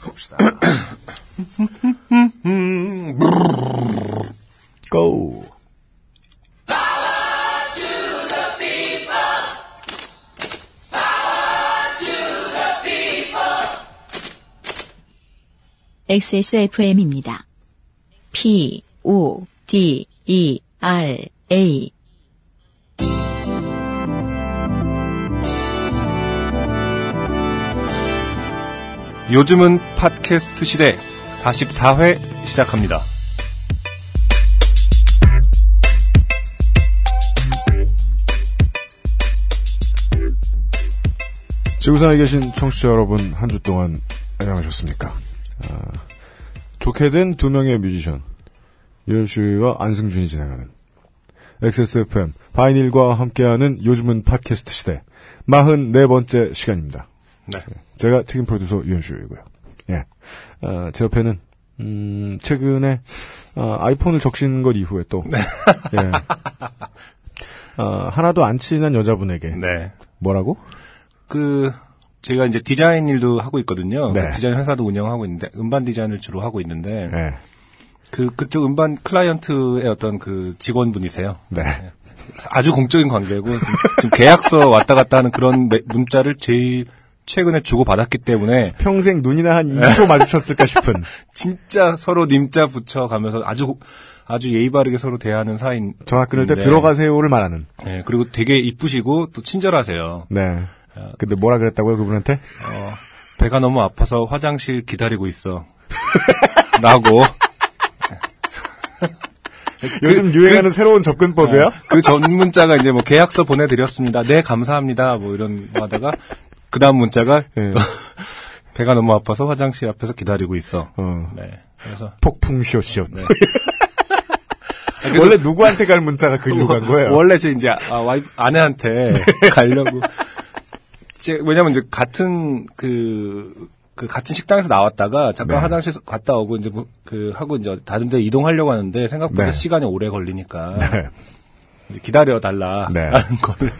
봅시다. 고! XSFM입니다. P, O, D, E, R, A. 요즘은 팟캐스트 시대 44회 시작합니다. 지구상에 계신 청취자 여러분, 한 주 동안 안녕하셨습니까? 아, 좋게 된 두 명의 뮤지션, 유현수와 안승준이 진행하는 XSFM 바이닐과 함께하는 요즘은 팟캐스트 시대 44번째 시간입니다. 네. 제가 책임 프로듀서 유현수이고요. 예. 아, 제 옆에는 음, 최근에 아, 아이폰을 적신 것 이후에 또 예. 아, 하나도 안 친한 여자분에게 네. 뭐라고? 그 제가 이제 디자인 일도 하고 있거든요. 네. 그 디자인 회사도 운영하고 있는데 음반 디자인을 주로 하고 있는데 예. 그 그쪽 음반 클라이언트의 어떤 그 직원분이세요. 네. 아주 공적인 관계고 지금 계약서 왔다 갔다 하는 그런 매- 문자를 제일 최근에 주고 받았기 때문에 평생 눈이나 한 2초 마주쳤을까 싶은. 진짜 서로 님자 붙여가면서 아주 아주 예의 바르게 서로 대하는 사이인. 전화 끊을 때 네. 들어가세요를 말하는. 네, 그리고 되게 이쁘시고 또 친절하세요. 네. 근데 뭐라 그랬다고요, 그분한테? 어, 배가 너무 아파서 화장실 기다리고 있어. 라고. 요즘 유행하는 새로운 접근법이야? 그전 문자가 이제 뭐 계약서 보내드렸습니다. 네, 감사합니다. 뭐 이런 거 하다가 그 다음 문자가 네. 배가 너무 아파서 화장실 앞에서 기다리고 있어. 어. 네. 그래서 폭풍 쇼쇼. 네. 원래 누구한테 갈 문자가 그 이유 간 거예요? 원래 제 이제 아, 와이프 아내한테 가려고. 제, 왜냐면 이제 같은 그, 그 같은 식당에서 나왔다가 잠깐 네. 화장실 갔다 오고 이제 뭐, 그 하고 이제 다른 데 이동하려고 하는데 생각보다 네. 시간이 오래 걸리니까 네. 기다려 달라 네. 라는 거를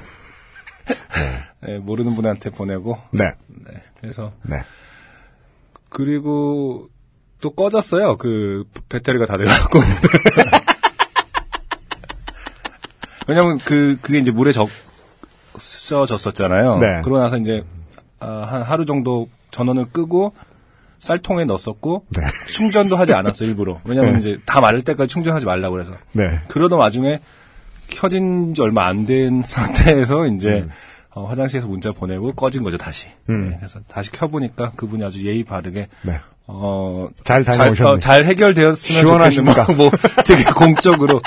네, 모르는 분한테 보내고 네. 네, 그래서 네. 그리고 또 꺼졌어요. 그 배터리가 다 돼갖고. 왜냐면 그 그게 이제 물에 적셔졌었잖아요. 네. 그러고 나서 이제 아, 한 하루 정도 전원을 끄고 쌀통에 넣었었고 네. 충전도 하지 않았어요 일부러. 왜냐면 네. 이제 다 마를 때까지 충전하지 말라고 그래서. 네. 그러던 와중에 켜진 지 얼마 안 된 상태에서 이제 어, 화장실에서 문자 보내고 꺼진 거죠 다시. 음. 네, 그래서 다시 켜보니까 그분이 아주 예의 바르게 네. 어, 잘 잘, 다녀오셨네. 어, 잘 해결되었으면 시원하십니까? 좋겠는 뭐, 뭐 되게 공적으로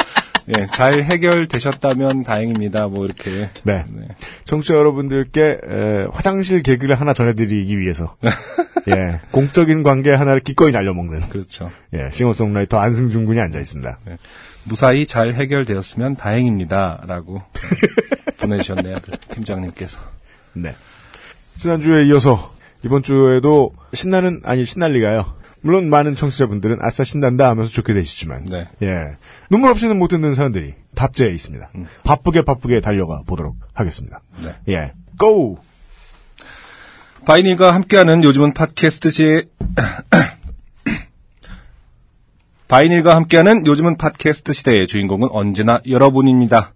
예, 잘 해결되셨다면 다행입니다. 뭐 이렇게 네. 네. 청취자 여러분들께 에, 화장실 개그를 하나 전해드리기 위해서 예 공적인 관계 하나를 기꺼이 날려먹는 그렇죠. 예 싱어송라이터 안승준 군이 앉아 있습니다. 무사히 잘 해결되었으면 다행입니다라고 네, 보내주셨네요. 그 팀장님께서. 네. 지난주에 이어서 이번 주에도 신나는 아니 신날 리가요. 물론 많은 청취자분들은 아싸 신난다 하면서 좋게 되시지만 네. 예 눈물 없이는 못 듣는 사연들이 답제에 있습니다. 바쁘게 바쁘게 달려가 보도록 하겠습니다. 네. 예 고! 바이닐과 함께하는 요즘은 팟캐스트 시 바이닐과 함께하는 요즘은 팟캐스트 시대의 주인공은 언제나 여러분입니다.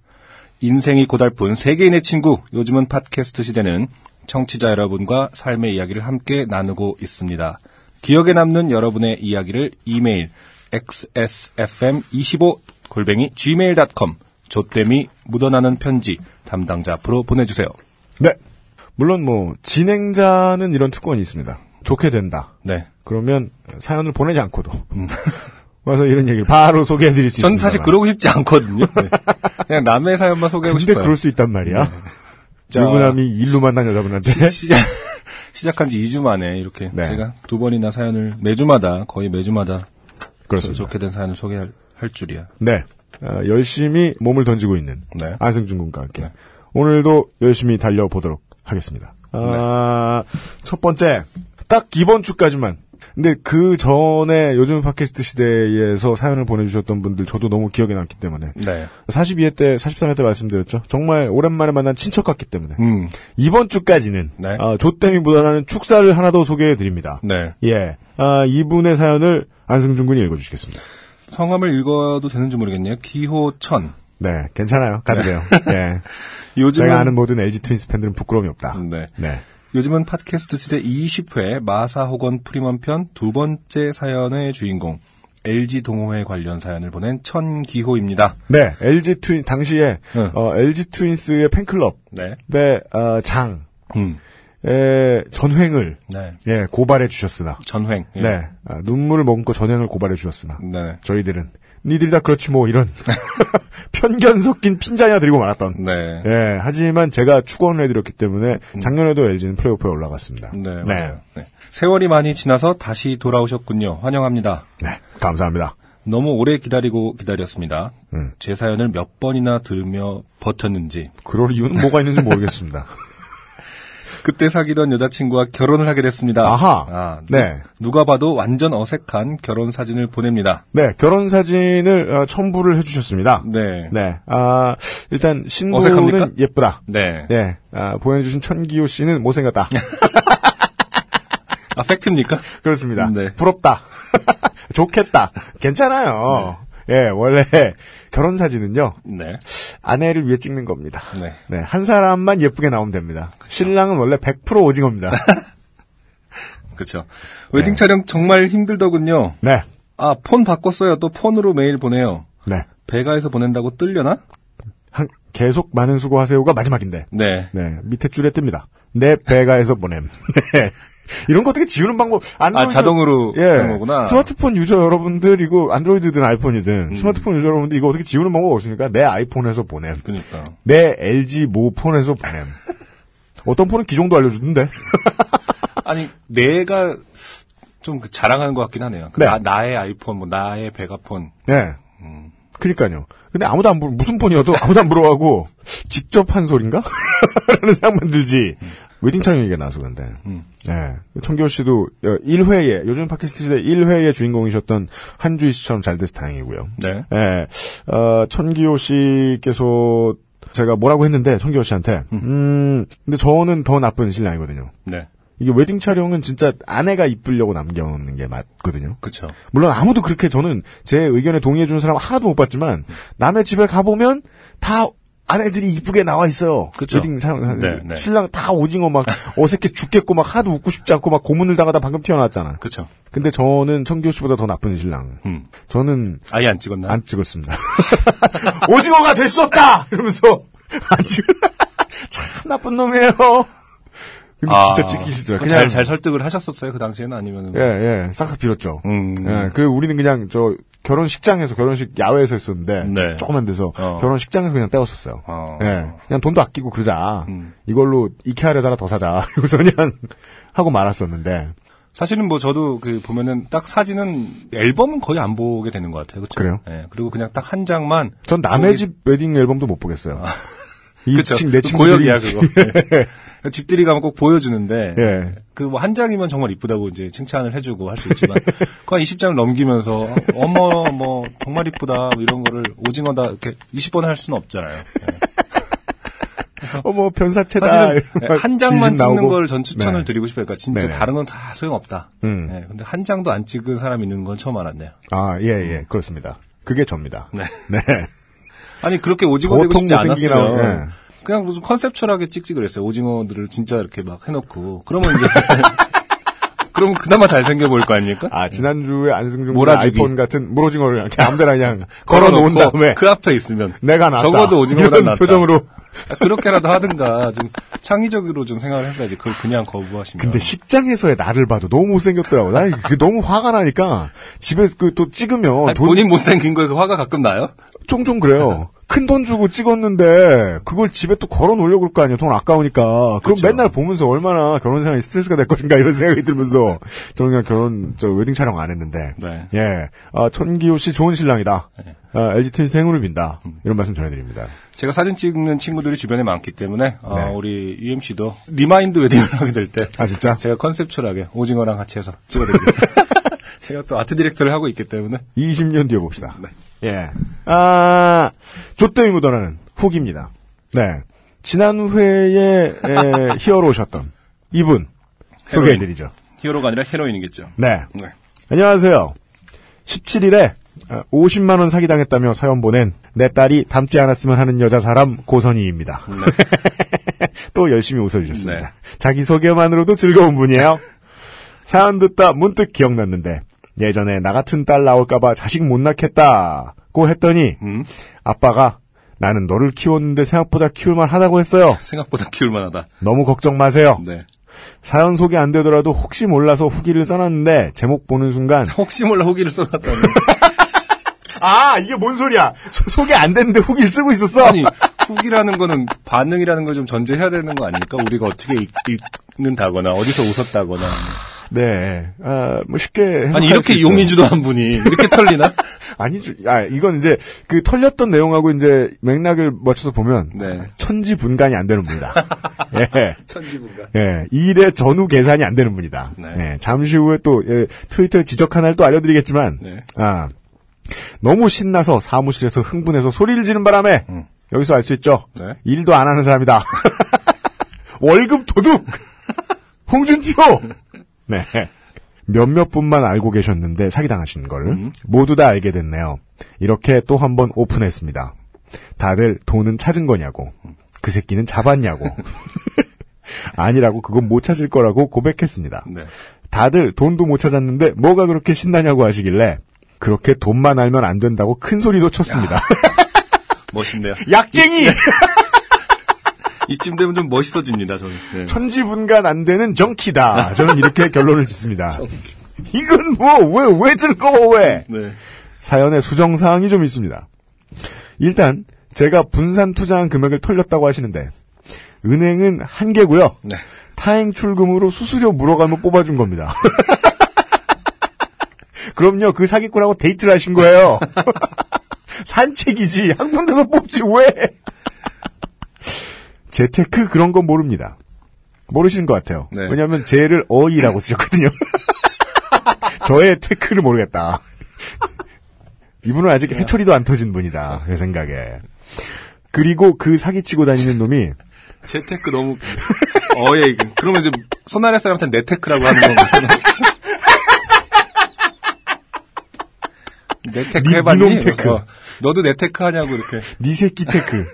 인생이 고달픈 세계인의 친구 요즘은 팟캐스트 시대는 청취자 여러분과 삶의 이야기를 함께 나누고 있습니다. 기억에 남는 여러분의 이야기를 이메일 xsfm25 골뱅이 gmail.com 조땜이 묻어나는 편지 담당자 앞으로 보내주세요. 네. 물론 뭐 진행자는 이런 특권이 있습니다. 좋게 된다. 네. 그러면 사연을 보내지 않고도 와서 이런 얘기를 바로 소개해드릴 수 있습니다. 전 사실 그러고 싶지 않거든요. 네. 그냥 남의 사연만 소개하고 근데 싶어요. 그럴 수 있단 말이야. 자, 유부남이 일로 만난 여자분한테 시작, 시작한 지 2주 만에 이렇게 네. 제가 두 번이나 사연을 매주마다 거의 매주마다 그렇습니다. 좋게 된 사연을 소개할 할 줄이야. 네. 어, 열심히 몸을 던지고 있는 네. 안승준 군과 함께 네. 오늘도 열심히 달려보도록 하겠습니다. 아, 첫 번째 딱 이번 주까지만 근데 그 전에 요즘 팟캐스트 시대에서 사연을 보내주셨던 분들 저도 너무 기억에 남기 때문에 네. 42회 때, 43회 때 말씀드렸죠. 정말 오랜만에 만난 친척 같기 때문에 음. 이번 주까지는 네. 어, 조땜이 묻어나는 축사를 하나 더 소개해 드립니다. 네. 예, 아, 이분의 사연을 안승준 군이 읽어주시겠습니다. 성함을 읽어도 되는지 모르겠네요. 기호천. 네, 괜찮아요. 가도 돼요. 예. 요즘은 제가 아는 모든 LG 트윈스 팬들은 부끄러움이 없다. 네. 네. 요즘은 팟캐스트 시대 20회 마사호건 프리먼 편 두 번째 사연의 주인공 LG 동호회 관련 사연을 보낸 천기호입니다. 네, LG 트윈, 당시에, 응. 어, LG 트윈스의 팬클럽의, 네. 어, 장의 음. 전횡을, 네. 예, 고발해 주셨으나, 전횡. 예. 네, 아, 눈물을 머금고 전횡을 고발해 주셨으나, 네. 저희들은, 니들이 다 그렇지 뭐, 이런, 편견 섞인 핀잔이나 드리고 말았던. 네. 예, 하지만 제가 축원을 해드렸기 때문에, 작년에도 LG는 플레이오프에 올라갔습니다. 네, 맞아요. 네. 세월이 많이 지나서 다시 돌아오셨군요. 환영합니다. 네, 감사합니다. 너무 오래 기다리고 기다렸습니다. 음. 제 사연을 몇 번이나 들으며 버텼는지 그럴 이유는 뭐가 있는지 모르겠습니다. 그때 사귀던 여자친구와 결혼을 하게 됐습니다. 아하. 아, 네. 누, 가 봐도 완전 어색한 결혼 사진을 보냅니다. 네, 결혼 사진을 어, 첨부를 해주셨습니다. 네. 네, 아, 일단 신부는 어색합니까? 예쁘다. 네. 네, 아, 보내주신 천기호 씨는 못생겼다. 아, 팩트입니까? 그렇습니다. 네. 부럽다. 좋겠다. 괜찮아요. 예, 원래 결혼 사진은요, 네. 아내를 위해 찍는 겁니다. 네. 네, 한 사람만 예쁘게 나오면 됩니다. 신랑은 원래 100% 오징어입니다. 그렇죠. 웨딩 촬영 정말 힘들더군요. 네, 아, 폰 바꿨어요. 또 폰으로 메일 보내요. 네. 배가에서 보낸다고 뜰려나? 한, 계속 많은 수고하세요가 마지막인데. 네. 네, 밑에 줄에 뜹니다. 내 배가에서 보냄. 네. 이런 거 어떻게 지우는 방법, 안드로이드. 아, 자동으로 예. 하는 거구나. 스마트폰 유저 여러분들이고, 안드로이드든 아이폰이든, 음. 스마트폰 유저 여러분들 이거 어떻게 지우는 방법 없습니까? 내 아이폰에서 보냄. 그러니까. 내 LG 모 폰에서 보냄. 어떤 폰은 기종도 알려주던데. 아니, 내가 좀그 자랑하는 것 같긴 하네요. 그 네. 나, 나의 아이폰, 뭐, 나의 베가폰. 네. 음. 그니까요. 근데 아무도 안 부러, 무슨 폰이어도 아무도 안 부러워하고, 직접 한 소린가? 라는 생각만 들지. 웨딩 촬영 얘기가 나와서 그런데. 음. 네. 청기호 씨도 1회에, 요즘 팟캐스트 시대 1회의 주인공이셨던 한주희 씨처럼 잘 돼서 다행이고요. 네. 예, 어, 천기호 씨께서 제가 뭐라고 했는데, 천기호 씨한테, 음, 근데 저는 더 나쁜 신랑이거든요. 네. 이게 웨딩 촬영은 진짜 아내가 이쁘려고 남겨놓는 게 맞거든요. 그쵸. 물론 아무도 그렇게 저는 제 의견에 동의해주는 사람 하나도 못 봤지만, 남의 집에 가보면 다 아내들이 이쁘게 나와 있어요. 그쵸. 웨딩 촬영, 네, 네. 신랑 다 오징어 막 어색해 죽겠고 막 하나도 웃고 싶지 않고 막 고문을 당하다 방금 튀어나왔잖아. 그쵸. 근데 저는 청기호 씨보다 더 나쁜 신랑. 음. 저는 아예 안 찍었나요? 안 찍었습니다. 오징어가 될 수 없다! 이러면서, 안 찍, 참 나쁜 놈이에요. 근데 진짜 찍기 싫더라. 잘, 잘 설득을 하셨었어요, 그 당시에는 아니면은. 예, 예, 싹싹 빌었죠. 음. 예, 그 우리는 그냥 저 결혼식장에서 결혼식 야외에서 했었는데 네. 조그만 데서 어. 결혼식장에서 그냥 떼었었어요. 어. 예, 그냥 돈도 아끼고 그러자. 음. 이걸로 이케아에다가 더 사자. 이러고서 그냥 하고 말았었는데 사실은 뭐 저도 그 보면은 딱 사진은 앨범은 거의 안 보게 되는 것 같아요. 그쵸? 그래요? 예. 그리고 그냥 딱 한 장만. 전 남의 거기- 집 웨딩 앨범도 못 보겠어요. 이 그쵸. 친, 내그 친구들이 고역이야, 그거. 예. 집들이 가면 꼭 보여주는데. 예. 그뭐 한 장이면 정말 이쁘다고 이제 칭찬을 해주고 할 수 있지만 그 한 20장을 넘기면서 어머 뭐 정말 이쁘다 뭐 이런 거를 오징어다 이렇게 20번 할 수는 없잖아요. 예. 어머 변사체다. 사실은 이러고 한 장만. 찍는 걸 전 추천을 네. 드리고 싶어요. 그러니까 진짜 네네. 다른 건 다 소용없다. 음. 예, 근데 한 장도 안 찍은 사람이 있는 건 처음 알았네요. 아, 예, 예, 그렇습니다. 그게 접니다. 네. 네. 아니 그렇게 오징어 되고 싶지 않았어요. 그냥 무슨 컨셉츄얼하게 찍지 그랬어요. 오징어들을 진짜 이렇게 막 해놓고 그러면 이제 그러면 그나마 잘생겨 보일 거 아닙니까? 아, 지난주에 안승준 몰아주기. 아이폰 같은 물오징어를 이렇게 아무데나 그냥 걸어 놓은 걸어놓고 다음에 그 앞에 있으면 내가 낫다. 적어도 오징어보다 낫다. 표정으로. 아, 그렇게라도 하든가 좀 창의적으로 좀 생각을 했어야지. 그걸 그냥 거부하시면. 근데 식장에서의 나를 봐도 너무 못생겼더라고. 나 그게 너무 화가 나니까 집에 그 또 찍으면 아니, 돈 본인 못생긴 거에 그 화가 가끔 나요? 종종 그래요. 큰 돈 주고 찍었는데 그걸 집에 또 걸어 놓으려고 그럴 거 아니에요. 돈 아까우니까. 그럼 그렇죠. 맨날 보면서 얼마나 결혼 생활이 스트레스가 될 것인가 이런 생각이 들면서 저는 그냥 결혼 저 웨딩 촬영 안 했는데. 네. 예. 아, 천기호 씨 좋은 신랑이다. 네. 아, LG 트윈스 행운을 빈다. 음. 이런 말씀 전해드립니다. 제가 사진 찍는 친구들이 주변에 많기 때문에 어, 네. 우리 UMC도 remind wedding을 하게 될 때 아 진짜? 제가 conceptual하게 오징어랑 같이 해서 찍어드리겠습니다. 제가 또 art director를 하고 있기 때문에 20년 뒤에 봅시다. 네. 예. 아, 조땜이 묻어나는 후기입니다. 네. 지난 회에 에, hero셨던 이분 heroine. 소개해드리죠. 히어로가 아니라 헤로인이겠죠. 네. 네. 안녕하세요. 17일에 50만 원 사기당했다며 사연 보낸 내 딸이 닮지 않았으면 하는 여자 사람 고선희입니다. 또 열심히 웃어주셨습니다. 네. 자기 소개만으로도 즐거운 분이에요. 사연 듣다 문득 기억났는데 예전에 나 같은 딸 나올까봐 자식 못 낳겠다고 했더니 음, 아빠가 나는 너를 키웠는데 생각보다 키울만 하다고 했어요. 생각보다 키울만 하다. 너무 걱정 마세요. 네. 사연 소개 안 되더라도 혹시 몰라서 후기를 써놨는데 제목 보는 순간 혹시 몰라 후기를 써놨다니. 아 이게 뭔 소리야 소- 소개 안 됐는데 후기를 쓰고 있었어 아니, 후기라는 거는 반응이라는 걸 좀 전제해야 되는 거 아닙니까? 우리가 어떻게 읽, 읽는다거나, 어디서 웃었다거나. 네, 아, 뭐 쉽게 아니, 수 이렇게 있죠. 용의주도 한 분이 이렇게 털리나? 아니죠. 아 이건 이제 그 털렸던 내용하고 이제 맥락을 맞춰서 보면 네. 천지 분간이 안 되는 분이다. 예. 천지분가. 예, 이 일의 전후 계산이 안 되는 분이다. 네. 예, 잠시 후에 또 예, 트위터에 지적 하나를 또 알려 드리겠지만, 네. 아 너무 신나서 사무실에서 흥분해서 소리를 지른 바람에 음. 여기서 알 수 있죠. 네. 일도 안 하는 사람이다. 월급 도둑 홍준표. 네. 몇몇 분만 알고 계셨는데 사기당하신 걸 음. 모두 다 알게 됐네요. 이렇게 또 한 번 오픈했습니다. 다들 돈은 찾은 거냐고. 그 새끼는 잡았냐고. 아니라고 그건 못 찾을 거라고 고백했습니다. 네. 다들 돈도 못 찾았는데 뭐가 그렇게 신나냐고 하시길래 그렇게 돈만 알면 안 된다고 큰 소리도 쳤습니다. 멋있네요. 약쟁이! 이쯤 되면 좀 멋있어집니다, 저는. 네. 천지분간 안 되는 정키다. 저는 이렇게 결론을 짓습니다. 이건 뭐, 왜, 왜 즐거워, 왜? 네. 사연에 수정사항이 좀 있습니다. 일단, 제가 분산 투자한 금액을 털렸다고 하시는데, 은행은 한 개고요. 네. 타행 출금으로 수수료 물어가면 뽑아준 겁니다. 그럼요, 그 사기꾼하고 데이트를 하신 거예요. 산책이지, 한 군데서 뽑지, 왜? 재테크 그런 건 모릅니다. 모르시는 것 같아요. 네. 왜냐하면 제를 어이라고 쓰셨거든요. 저의 테크를 모르겠다. 이분은 아직 hatchery도 안 터진 분이다. 제 생각에. 그리고 그 사기치고 다니는 놈이 재테크 너무, 어예. 그러면 이제, 손아래 사람한테 네테크라고 하는 건가? 네테크 니- 해봤니? 니놈 테크. 어, 너도 네테크 하냐고, 이렇게. 니 새끼 테크.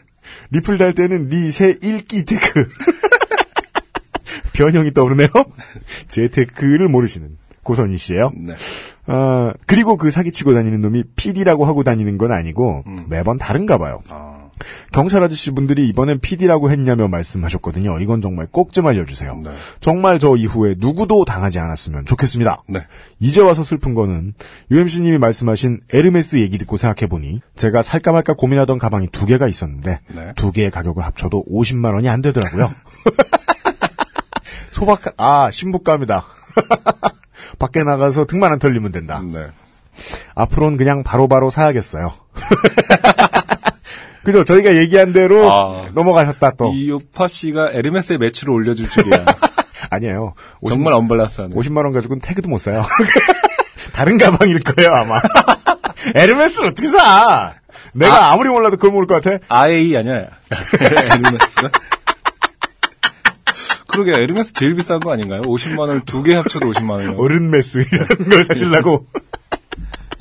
리플 달 때는 니새 일기 테크. 변형이 떠오르네요. 제 테크를 모르시는 고선희 씨예요. 네. 아, 그리고 그 사기치고 다니는 놈이 PD라고 하고 다니는 건 아니고 매번 다른가 봐요. 아, 경찰 아저씨 분들이 이번엔 PD라고 했냐며 말씀하셨거든요. 이건 정말 꼭 좀 알려주세요. 네. 정말 저 이후에 누구도 당하지 않았으면 좋겠습니다. 네. 이제 와서 슬픈 거는 UMC님이 말씀하신 에르메스 얘기 듣고 생각해보니 제가 살까 말까 고민하던 가방이 두 개가 있었는데 네. 두 개의 가격을 합쳐도 50만 원이 안 되더라고요. 소박 아 신부감이다. 밖에 나가서 등만 안 털리면 된다. 네. 앞으로는 그냥 바로바로 사야겠어요. 그죠? 저희가 얘기한 대로 아. 넘어가셨다 또. 이 요파 씨가 에르메스의 매출을 올려줄 줄이야. 아니에요. 50, 정말 unbalance하네. 50만 원 가지고는 태그도 못 사요. 다른 가방일 거예요 아마. 에르메스를 어떻게 사? 내가 아. 무리 몰라도 그걸 모를 것 같아. IAE 아니야? 에르메스가? 그러게, 에르메스 제일 비싼 거 아닌가요? 50만 원을 두 개 합쳐도 50만 원이요. 어른메스 이런 걸 사실라고.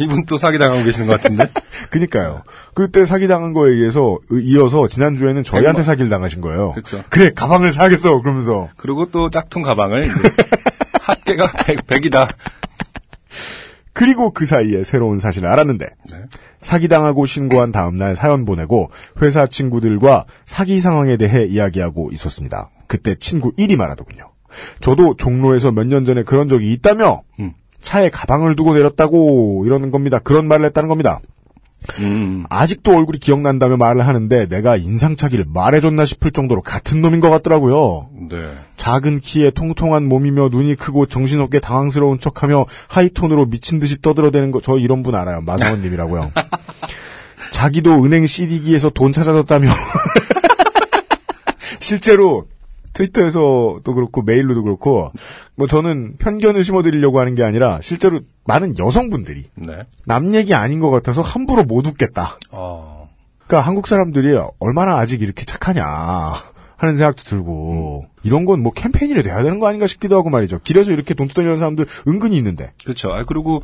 이분 또 사기당하고 계시는 것 같은데? 그니까요. 그때 사기당한 거에 의해서 이어서 지난주에는 저희한테 백만. 사기를 당하신 거예요. 그쵸. 그래 가방을 사겠어 그러면서 그리고 또 짝퉁 가방을 합계가 100, 이다 그리고 그 사이에 새로운 사실을 알았는데 네. 사기당하고 신고한 다음날 사연 보내고 회사 친구들과 사기 상황에 대해 이야기하고 있었습니다. 그때 친구 1이 말하더군요. 저도 종로에서 몇 년 전에 그런 적이 있다며 음. 차에 가방을 두고 내렸다고 이러는 겁니다. 그런 말을 했다는 겁니다. 음. 아직도 얼굴이 기억난다며 말을 하는데 내가 인상착의를 말해줬나 싶을 정도로 같은 놈인 것 같더라고요. 네. 작은 키에 통통한 몸이며 눈이 크고 정신없게 당황스러운 척하며 하이톤으로 미친 듯이 떠들어대는 거 저 이런 분 알아요. 마성원님이라고요. 자기도 은행 CD기에서 돈 찾아줬다며 실제로 트위터에서도 그렇고 메일로도 그렇고 뭐 저는 편견을 심어드리려고 하는 게 아니라 실제로 많은 여성분들이 네. 남 얘기 아닌 것 같아서 함부로 못 웃겠다. 어. 그러니까 한국 사람들이 얼마나 아직 이렇게 착하냐. 하는 생각도 들고 이런 건 뭐 캠페인이라 돼야 되는 거 아닌가 싶기도 하고 말이죠. 길에서 이렇게 돈 뜯어내는 사람들 은근히 있는데. 그렇죠. 아 그리고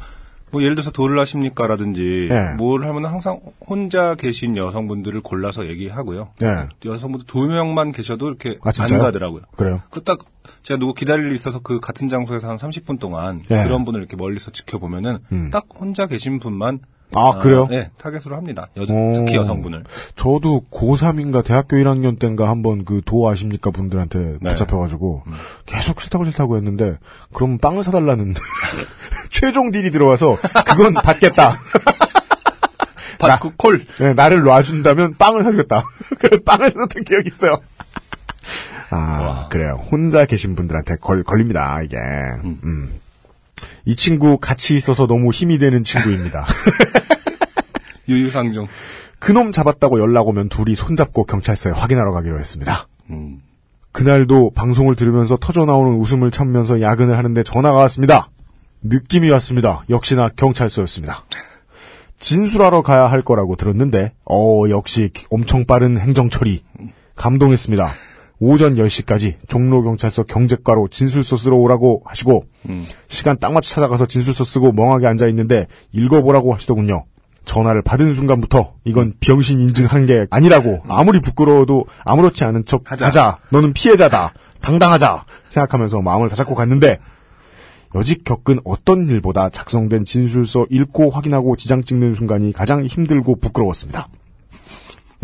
뭐 예를 들어서 도를 하십니까라든지 네. 뭘 하면 항상 혼자 계신 여성분들을 골라서 얘기하고요. 네. 여성분들 두 명만 계셔도 이렇게 아, 안? 가더라고요. 그래요. 그딱 제가 누구 기다릴 일 있어서 그 같은 장소에서 한 30분 동안 네. 그런 분을 이렇게 멀리서 지켜보면은 음. 딱 혼자 계신 분만 아, 그래요? 네, 타겟으로 합니다. 여, 오. 특히 여성분을. 저도 고3인가 대학교 1학년 때인가 한번 그 도 아십니까 분들한테 네. 붙잡혀가지고 계속 싫다고 싫다고 했는데 그럼 빵을 사달라는 최종 딜이 들어와서 그건 받겠다. 바꾸 콜. 네, 나를 놔준다면 빵을 사주겠다. 빵을 사줬던 기억이 있어요. 아, 그래요. 혼자 계신 분들한테 걸, 걸립니다, 이게. 음. 이 친구 같이 있어서 너무 힘이 되는 친구입니다. 유유상종. 그놈 잡았다고 연락 오면 둘이 손잡고 경찰서에 확인하러 가기로 했습니다. 음. 그날도 방송을 들으면서 터져나오는 웃음을 참으면서 야근을 하는데 전화가 왔습니다. 느낌이 왔습니다. 역시나 경찰서였습니다. 진술하러 가야 할 거라고 들었는데, 어, 역시 엄청 빠른 행정 처리. 감동했습니다. 오전 10시까지 종로경찰서 경제과로 진술서 쓰러 오라고 하시고, 음. 시간 딱 맞춰 찾아가서 진술서 쓰고 멍하게 앉아있는데, 읽어보라고 하시더군요. 전화를 받은 순간부터 이건 병신 인증한 게 아니라고 아무리 부끄러워도 아무렇지 않은 척 하자. 하자. 너는 피해자다. 당당하자. 생각하면서 마음을 다잡고 갔는데 여직 겪은 어떤 일보다 작성된 진술서 읽고 확인하고 지장 찍는 순간이 가장 힘들고 부끄러웠습니다.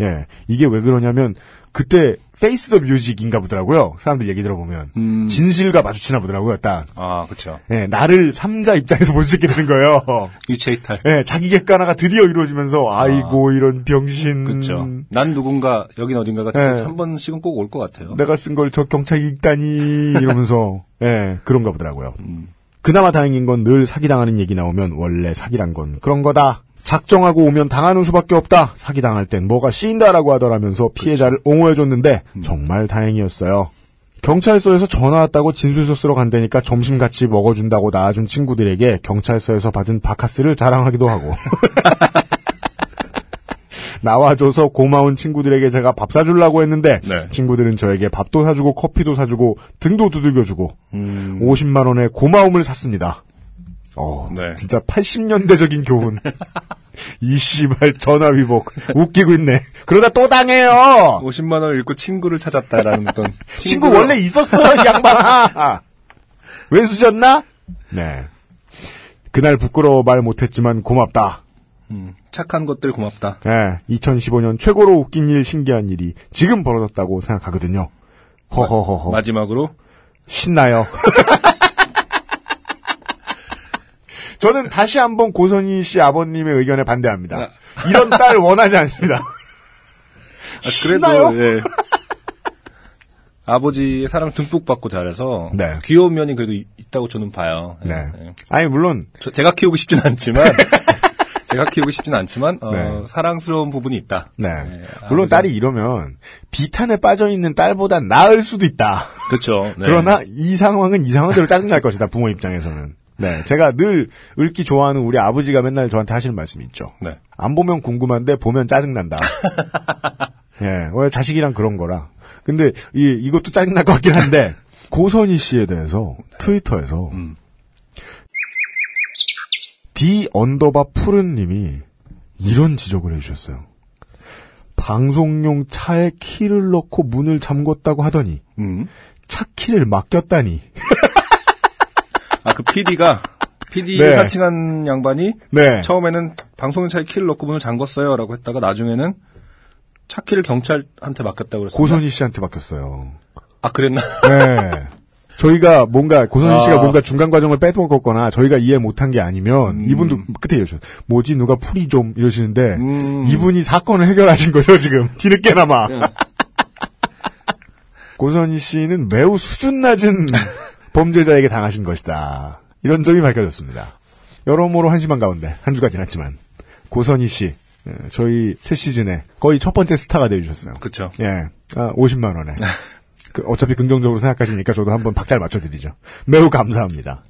예, 이게 왜 그러냐면 그때 face the music인가 보더라고요. 사람들 얘기 들어보면 음. 진실과 마주치나 보더라고요. 딱 아, 그쵸. 예, 나를 삼자 입장에서 볼 수 있게 되는 거예요. 유체 이탈. 예, 자기 객관화가 드디어 이루어지면서 아이고 이런 병신. 그쵸. 난 누군가, 여긴 어딘가가 진짜 네. 한 번씩은 꼭 올 것 같아요. 내가 쓴 걸 저 경찰이 읽다니 이러면서 예 그런가 보더라고요. 음. 그나마 다행인 건 늘 사기당하는 얘기 나오면 원래 사기란 건 그런 거다. 작정하고 오면 당하는 수밖에 없다. 사기당할 땐 뭐가 씌인다라고 하더라면서 피해자를 옹호해줬는데 정말 다행이었어요. 경찰서에서 전화 왔다고 진술서 쓰러 간다니까 점심 같이 먹어준다고 나와준 친구들에게 경찰서에서 받은 바카스를 자랑하기도 하고 나와줘서 고마운 친구들에게 제가 밥 사주려고 했는데 네. 친구들은 저에게 밥도 사주고 커피도 사주고 등도 두들겨주고 음. 50만 원의 고마움을 샀습니다. 어, 네. 진짜 80년대적인 교훈. 이 씨발 전화 위복 웃기고 있네. 그러다 또 당해요. 50만 원을 잃고 친구를 찾았다라는 어떤. 친구 원래 있었어, 이 양반아. 왜 수졌나? 네. 그날 부끄러워 말 못했지만 고맙다. 음, 착한 것들 고맙다. 네, 2015년 최고로 웃긴 일, 신기한 일이 지금 벌어졌다고 생각하거든요. 허허허허. 마지막으로 신나요. 저는 다시 한번 고선희 씨 아버님의 의견에 반대합니다. 이런 딸 원하지 않습니다. 아? 그래도 예. 아버지의 사랑 듬뿍 받고 자라서 네. 귀여운 면이 그래도 이- 있다고 저는 봐요. 예, 네. 예. 아니, 물론, 저- 제가 키우고 싶진 않지만 제가 키우고 싶진 않지만 어, 네. 사랑스러운 부분이 있다. 네. 네, 물론 아버지- 딸이 이러면 비탄에 빠져 있는 딸보단 나을 수도 있다. 그렇죠. 네. 그러나 이 상황은 이 상황대로 짜증날 것이다, 부모 입장에서는. 네. 제가 늘 읽기 좋아하는 우리 아버지가 맨날 저한테 하시는 말씀이 있죠. 네. 안 보면 궁금한데 보면 짜증난다. 예, 왜 자식이랑 그런 거라. 근데 이 이것도 짜증날 것 같긴 한데 고선희 씨에 대해서 트위터에서 음. D underbar 푸른 님이 이런 지적을 해 주셨어요. 방송용 차에 키를 넣고 문을 잠궜다고 하더니 음. 차 키를 맡겼다니. 아, 그 PD가, PD를 네. 사칭한 양반이 네. 처음에는 방송차에 키를 넣고 문을 잠궜어요. 라고 했다가 나중에는 차 키를 경찰한테 맡겼다고 그랬어요. 고선희 씨한테 맡겼어요. 아, 그랬나? 네. 저희가 뭔가 고선희 씨가 아. 뭔가 중간 과정을 빼먹었거나 저희가 이해 못한 게 아니면 음. 이분도 끝에 이러셔. 뭐지 누가 풀이 좀 이러시는데 음. 이분이 사건을 해결하신 거죠 지금 뒤늦게나마. 네. 고선희 씨는 매우 수준 낮은 범죄자에게 당하신 것이다. 이런 점이 밝혀졌습니다. 여러모로 한심한 가운데 한 주가 지났지만 고선희 씨 예, 저희 새 시즌에 거의 첫 번째 스타가 되어주셨어요. 그쵸. 예, 아, 50만 원에. 그, 어차피 긍정적으로 생각하시니까 저도 한번 박자를 맞춰드리죠. 매우 감사합니다.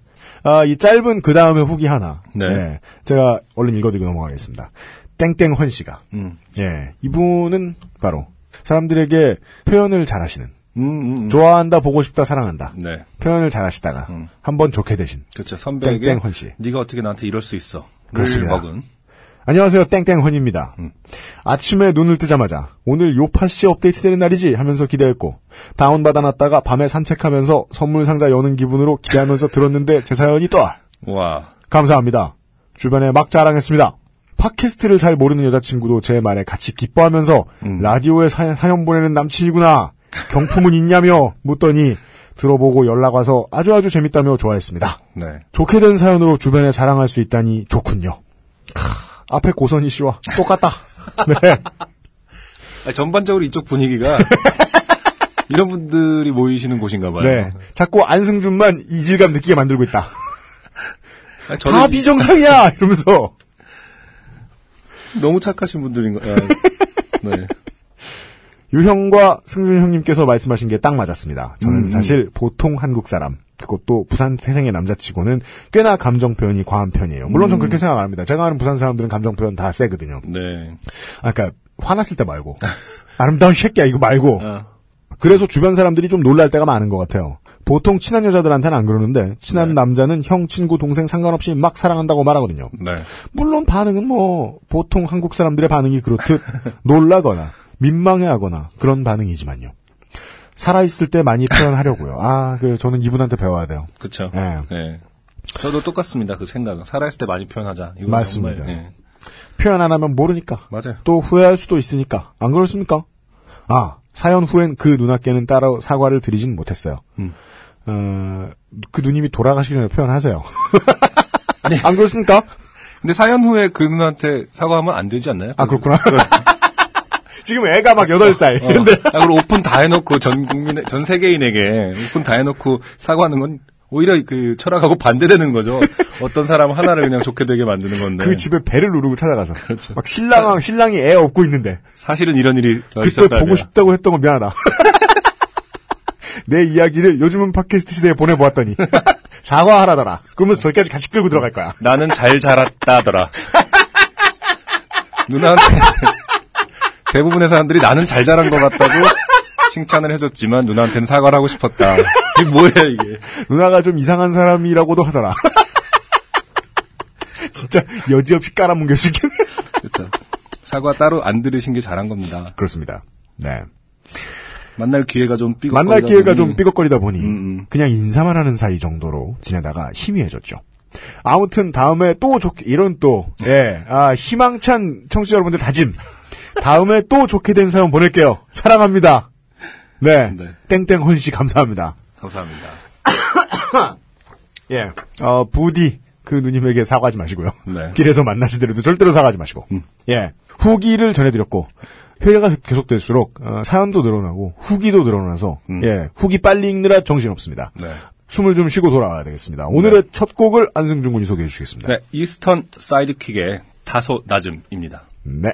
아, 이 짧은 그 다음에 후기 하나. 네. 예, 제가 얼른 읽어드리고 넘어가겠습니다. 땡땡헌 씨가. 음. 예, 이분은 바로 사람들에게 표현을 잘하시는 음, 음, 음. 좋아한다, 보고 싶다, 사랑한다. 네. 표현을 잘 하시다가 음. 한번 좋게 되신 그렇죠. 선배에게 땡땡헌 씨. 네가 어떻게 나한테 이럴 수 있어. 그렇습니다. 를 먹은. 안녕하세요, 땡땡헌입니다. 음. 아침에 눈을 뜨자마자 오늘 요파 씨 업데이트 되는 날이지 하면서 기대했고 다운받아놨다가 밤에 산책하면서 선물 상자 여는 기분으로 기대하면서 들었는데 제 사연이 또 와. 감사합니다. 주변에 막 자랑했습니다. 팟캐스트를 잘 모르는 여자친구도 제 말에 같이 기뻐하면서 음. 라디오에 사, 사연 보내는 남친이구나. 경품은 있냐며 묻더니 들어보고 연락 와서 아주 아주 재밌다며 좋아했습니다. 네. 좋게 된 사연으로 주변에 자랑할 수 있다니 좋군요. 크, 앞에 고선희 씨와 똑같다. 네. 아니, 전반적으로 이쪽 분위기가 이런 분들이 모이시는 곳인가 봐요. 네. 자꾸 안승준만 이질감 느끼게 만들고 있다. 아니, 다 저는 비정상이야! 이러면서. 너무 착하신 분들인 거예요. 네. 유형과 승준 형님께서 말씀하신 게 딱 맞았습니다. 저는 음. 사실 보통 한국 사람, 그것도 부산 태생의 남자치고는 꽤나 감정 표현이 과한 편이에요. 물론 전 음. 그렇게 생각 안 합니다. 제가 아는 부산 사람들은 감정 표현 다 세거든요. 네. 아까 화났을 때 말고 아름다운 새끼야 이거 말고 어. 그래서 주변 사람들이 좀 놀랄 때가 많은 것 같아요. 보통 친한 여자들한테는 안 그러는데 친한 네. 남자는 형, 친구, 동생 상관없이 막 사랑한다고 말하거든요. 네. 물론 반응은 뭐 보통 한국 사람들의 반응이 그렇듯 놀라거나 민망해하거나 그런 반응이지만요. 살아있을 때 많이 표현하려고요. 아, 그래 저는 이분한테 배워야 돼요. 그쵸. 네. 네. 저도 똑같습니다. 그 생각은. 살아있을 때 많이 표현하자. 맞습니다. 정말, 네. 표현 안 하면 모르니까. 맞아요. 또 후회할 수도 있으니까. 안 그렇습니까? 아, 사연 후엔 그 누나께는 따로 사과를 드리진 못했어요. 음. 어, 그 누님이 돌아가시기 전에 표현하세요. 안 그렇습니까? 근데 사연 후에 그 누나한테 사과하면 안 되지 않나요? 아, 그렇구나. 지금 애가 막 8살. 어. 이런데. 아, 그걸 오픈 다 해놓고 전 국민, 전 세계인에게 오픈 다 해놓고 사과하는 건 오히려 그 철학하고 반대되는 거죠. 어떤 사람 하나를 그냥 좋게 되게 만드는 건데. 그 집에 배를 누르고 찾아가서. 그렇죠. 막 신랑, 신랑이 애 업고 있는데. 사실은 이런 일이 그때 있었다면. 보고 싶다고 했던 건 미안하다. 내 이야기를 요즘은 팟캐스트 시대에 보내보았더니. 사과하라더라. 그러면서 저기까지 같이 끌고 들어갈 거야. 나는 잘 자랐다더라. 누나한테 대부분의 사람들이 나는 잘 자란 것 같다고 칭찬을 해줬지만 누나한테는 사과를 하고 싶었다. 이게 뭐야 이게? 누나가 좀 이상한 사람이라고도 하더라. 진짜 여지없이 깔아뭉개시긴. 그렇죠. 사과 따로 안 들으신 게 잘한 겁니다. 그렇습니다. 네. 만날 기회가 좀 삐걱 만날 기회가 좀 삐걱거리다 보니 음, 음. 그냥 인사만 하는 사이 정도로 지내다가 희미해졌죠. 아무튼 다음에 또 좋게 이런 또 예, 아 희망찬 청취자 여러분들 다짐. 다음에 또 좋게 된 사연 보낼게요. 사랑합니다. 네. 네. 땡땡헌 씨 감사합니다. 감사합니다. 예. 어, 부디 그 누님에게 사과하지 마시고요. 네. 길에서 만나시더라도 절대로 사과하지 마시고. 음. 예. 후기를 전해드렸고, 회의가 계속될수록, 어, 사연도 늘어나고, 후기도 늘어나서, 음. 예. 후기 빨리 읽느라 정신없습니다. 네. 숨을 좀 쉬고 돌아와야 되겠습니다. 오늘의 첫 곡을 안승준 군이 소개해 주시겠습니다. 네, 이스턴 사이드킥의 다소 낮음입니다. 네.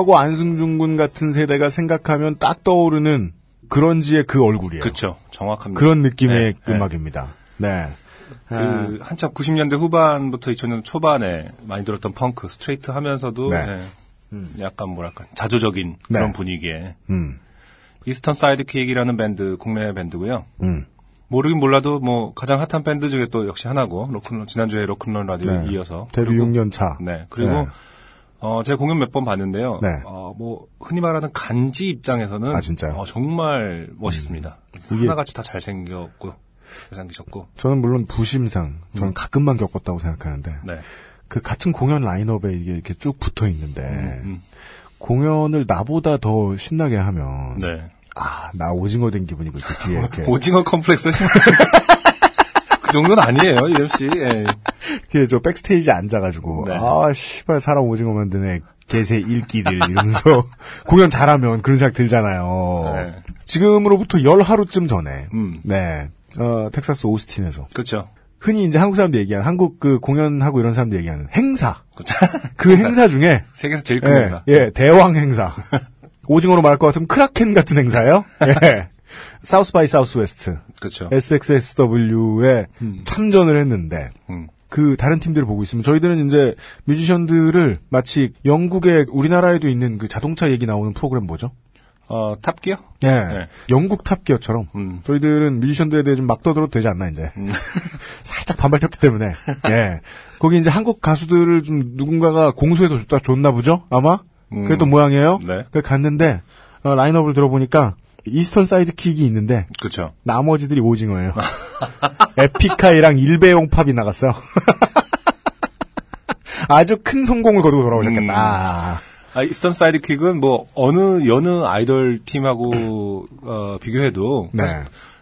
저하고 안승준 군 같은 세대가 생각하면 딱 떠오르는 grunge의 그 얼굴이에요. 그렇죠. 정확합니다. 그런 느낌의 네, 네. 음악입니다. 네. 그 한참 90년대 후반부터 2000년 초반에 많이 들었던 펑크, straight 하면서도 네. 네, 약간 뭐랄까 자조적인 네. 그런 분위기에 음, Eastern Sidekick이라는 밴드 국내 밴드고요. 음. 모르긴 몰라도 뭐 가장 핫한 밴드 중에 또 역시 하나고 로큰롤 지난주에 로큰롤 라디오에 네. 이어서 데뷔 그리고 6년 차. 네 그리고 네. 어 제가 공연 몇 번 봤는데요. 네. 어, 뭐 흔히 말하는 간지 입장에서는 아, 진짜요? 음. 어, 정말 멋있습니다. 이게- 하나같이 다 잘생겼고 잘생기셨고 저는 물론 부심상 저는 가끔만 겪었다고 생각하는데 네. 그 같은 공연 라인업에 이게 이렇게 쭉 붙어 있는데 음, 공연을 나보다 더 신나게 하면 네. 아 나 오징어 된 기분이고 그 뒤에 이렇게 오징어 컴플렉스 심하신 그 정도는 아니에요, 이름 씨. 예. 이렇게 저 백스테이지 앉아가지고 네. 아 씨발 사람 오징어 만드네 개새 일기들 이러면서 공연 잘하면 그런 생각 들잖아요. 네. 지금으로부터 열 하루쯤 전에 음. 네 어, 텍사스 오스틴에서 그렇죠. 흔히 이제 한국 사람들 얘기하는 한국 그 공연하고 이런 사람들 얘기하는 행사 그렇죠. 그 행사 중에 세계에서 제일 큰 예, 행사. 예, 대왕 행사. 오징어로 말할 것 같으면 크라켄 같은 행사예요. 예. South by Southwest. 그렇죠. SXSW에 참전을 했는데 음. 그 다른 팀들을 보고 있으면 저희들은 이제 뮤지션들을 마치 영국의 우리나라에도 있는 그 자동차 얘기 나오는 프로그램 뭐죠? 어, Top Gear? 예. 네. 영국 Top Gear처럼 음. 저희들은 뮤지션들에 대해 좀 막 떠들어도 되지 않나 이제. 살짝 반발 탔기 때문에. 예. 거기 이제 한국 가수들을 좀 누군가가 공수해서 줬다 줬나 보죠? 아마? 그게 또 모양이에요? 네. 그 갔는데 어, 라인업을 들어보니까 이스턴 사이드 킥이 있는데 그렇죠. 나머지들이 오징어예요. 에픽하이랑 일베용 팝이 나갔어요. 아주 큰 성공을 거두고 돌아오셨겠다. 아, 이스턴 사이드킥은 뭐 어느 여느 아이돌 팀하고 어, 비교해도 네.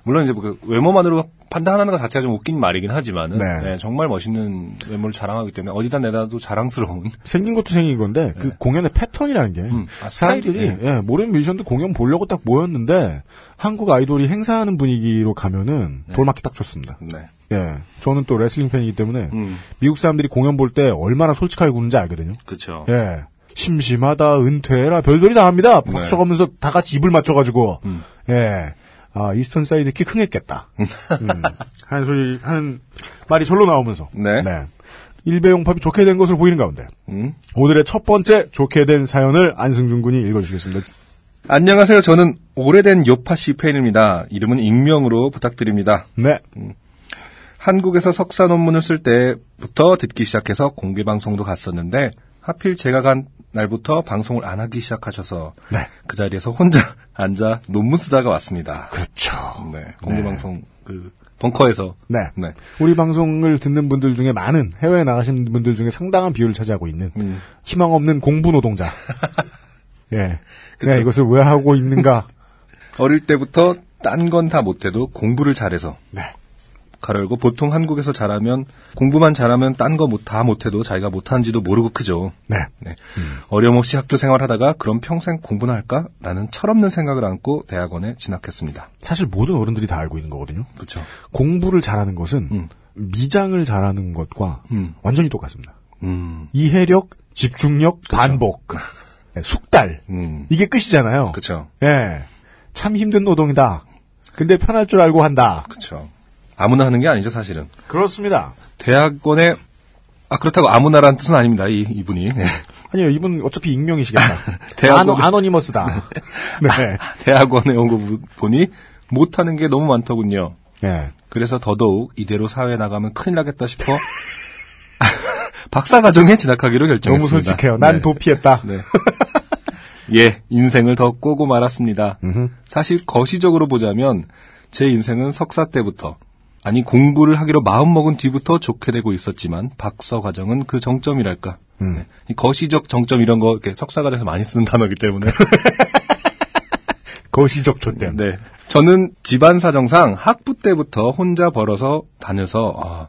물론 이제 그 외모만으로 판단하는 것 자체가 좀 웃긴 말이긴 하지만은 네. 네, 정말 멋있는 외모를 자랑하기 때문에 어디다 내놔도 자랑스러운 생긴 것도 생긴 건데 그 공연의 패턴이라는 게 아, 사람들이 스타일이, 예, 모르는 뮤지션들 공연 보려고 딱 모였는데 한국 아이돌이 행사하는 분위기로 가면은 돌맞기 딱 좋습니다. 네. 예, 저는 또 레슬링 팬이기 때문에 음. 미국 사람들이 공연 볼 때 얼마나 솔직하게 구는지 알거든요. 그렇죠. 예. 심심하다, 은퇴해라, 별소리 다 합니다. 박수 네. 쳐가면서 다 같이 입을 맞춰가지고, 음. 예. 아, 이스턴 사이드 킥 흥했겠다. 음. 하는 소리, 하는 말이 절로 나오면서. 네. 일배용팝이 좋게 된 것으로 보이는 가운데. 음. 오늘의 첫 번째 좋게 된 사연을 안승준 군이 읽어주시겠습니다. 안녕하세요. 저는 오래된 요파 씨 팬입니다. 이름은 익명으로 부탁드립니다. 네. 한국에서 석사 논문을 쓸 때부터 듣기 시작해서 공개 방송도 갔었는데 하필 제가 간 날부터 방송을 안 하기 시작하셔서 네. 그 자리에서 혼자 앉아 논문 쓰다가 왔습니다. 그렇죠. 네, 공개 방송 그 벙커에서 네. 네. 우리 방송을 듣는 분들 중에 많은 해외에 나가신 분들 중에 상당한 비율을 차지하고 있는 음. 희망 없는 공부 노동자. 예. 그쵸. 내가 이것을 왜 하고 있는가? 어릴 때부터 딴 건 다 못해도 공부를 잘해서 네. 가로열고 보통 한국에서 잘하면 공부만 잘하면 딴 거 다 못해도 자기가 못하는지도 모르고 크죠. 네. 네. 어려움 없이 학교 생활하다가 그럼 평생 공부나 할까?라는 철없는 생각을 안고 대학원에 진학했습니다. 사실 모든 어른들이 다 알고 있는 거거든요. 그렇죠. 공부를 잘하는 것은 음. 미장을 잘하는 것과 음. 완전히 똑같습니다. 음. 이해력, 집중력, 반복, 네, 숙달 음. 이게 끝이잖아요. 그렇죠. 예, 참 힘든 노동이다. 근데 편할 줄 알고 한다. 그렇죠. 아무나 하는 게 아니죠, 사실은. 그렇습니다. 대학원에 아 그렇다고 아무나라는 뜻은 아닙니다. 이 이분이 네. 아니요, 이분 어차피 익명이시겠다. 대학원에- 아노, 아노 니머스다. 네. 대학원에 온 거 보니 못하는 게 너무 많더군요. 예. 그래서 더더욱 이대로 사회에 나가면 큰일 나겠다 싶어 박사 과정에 진학하기로 너무 결정했습니다. 솔직해요. 난 네. 도피했다. 네. 예, 인생을 더 꼬고 말았습니다. 사실 거시적으로 보자면 제 인생은 석사 때부터 아니 공부를 하기로 마음먹은 뒤부터 좋게 되고 있었지만 박사 과정은 그 정점이랄까. 네. 이 거시적 정점 이런 거 이렇게 석사 과정에서 많이 쓰는 단어이기 때문에 거시적 좆댐. 네. 저는 집안 사정상 학부 때부터 혼자 벌어서 다녀서 아,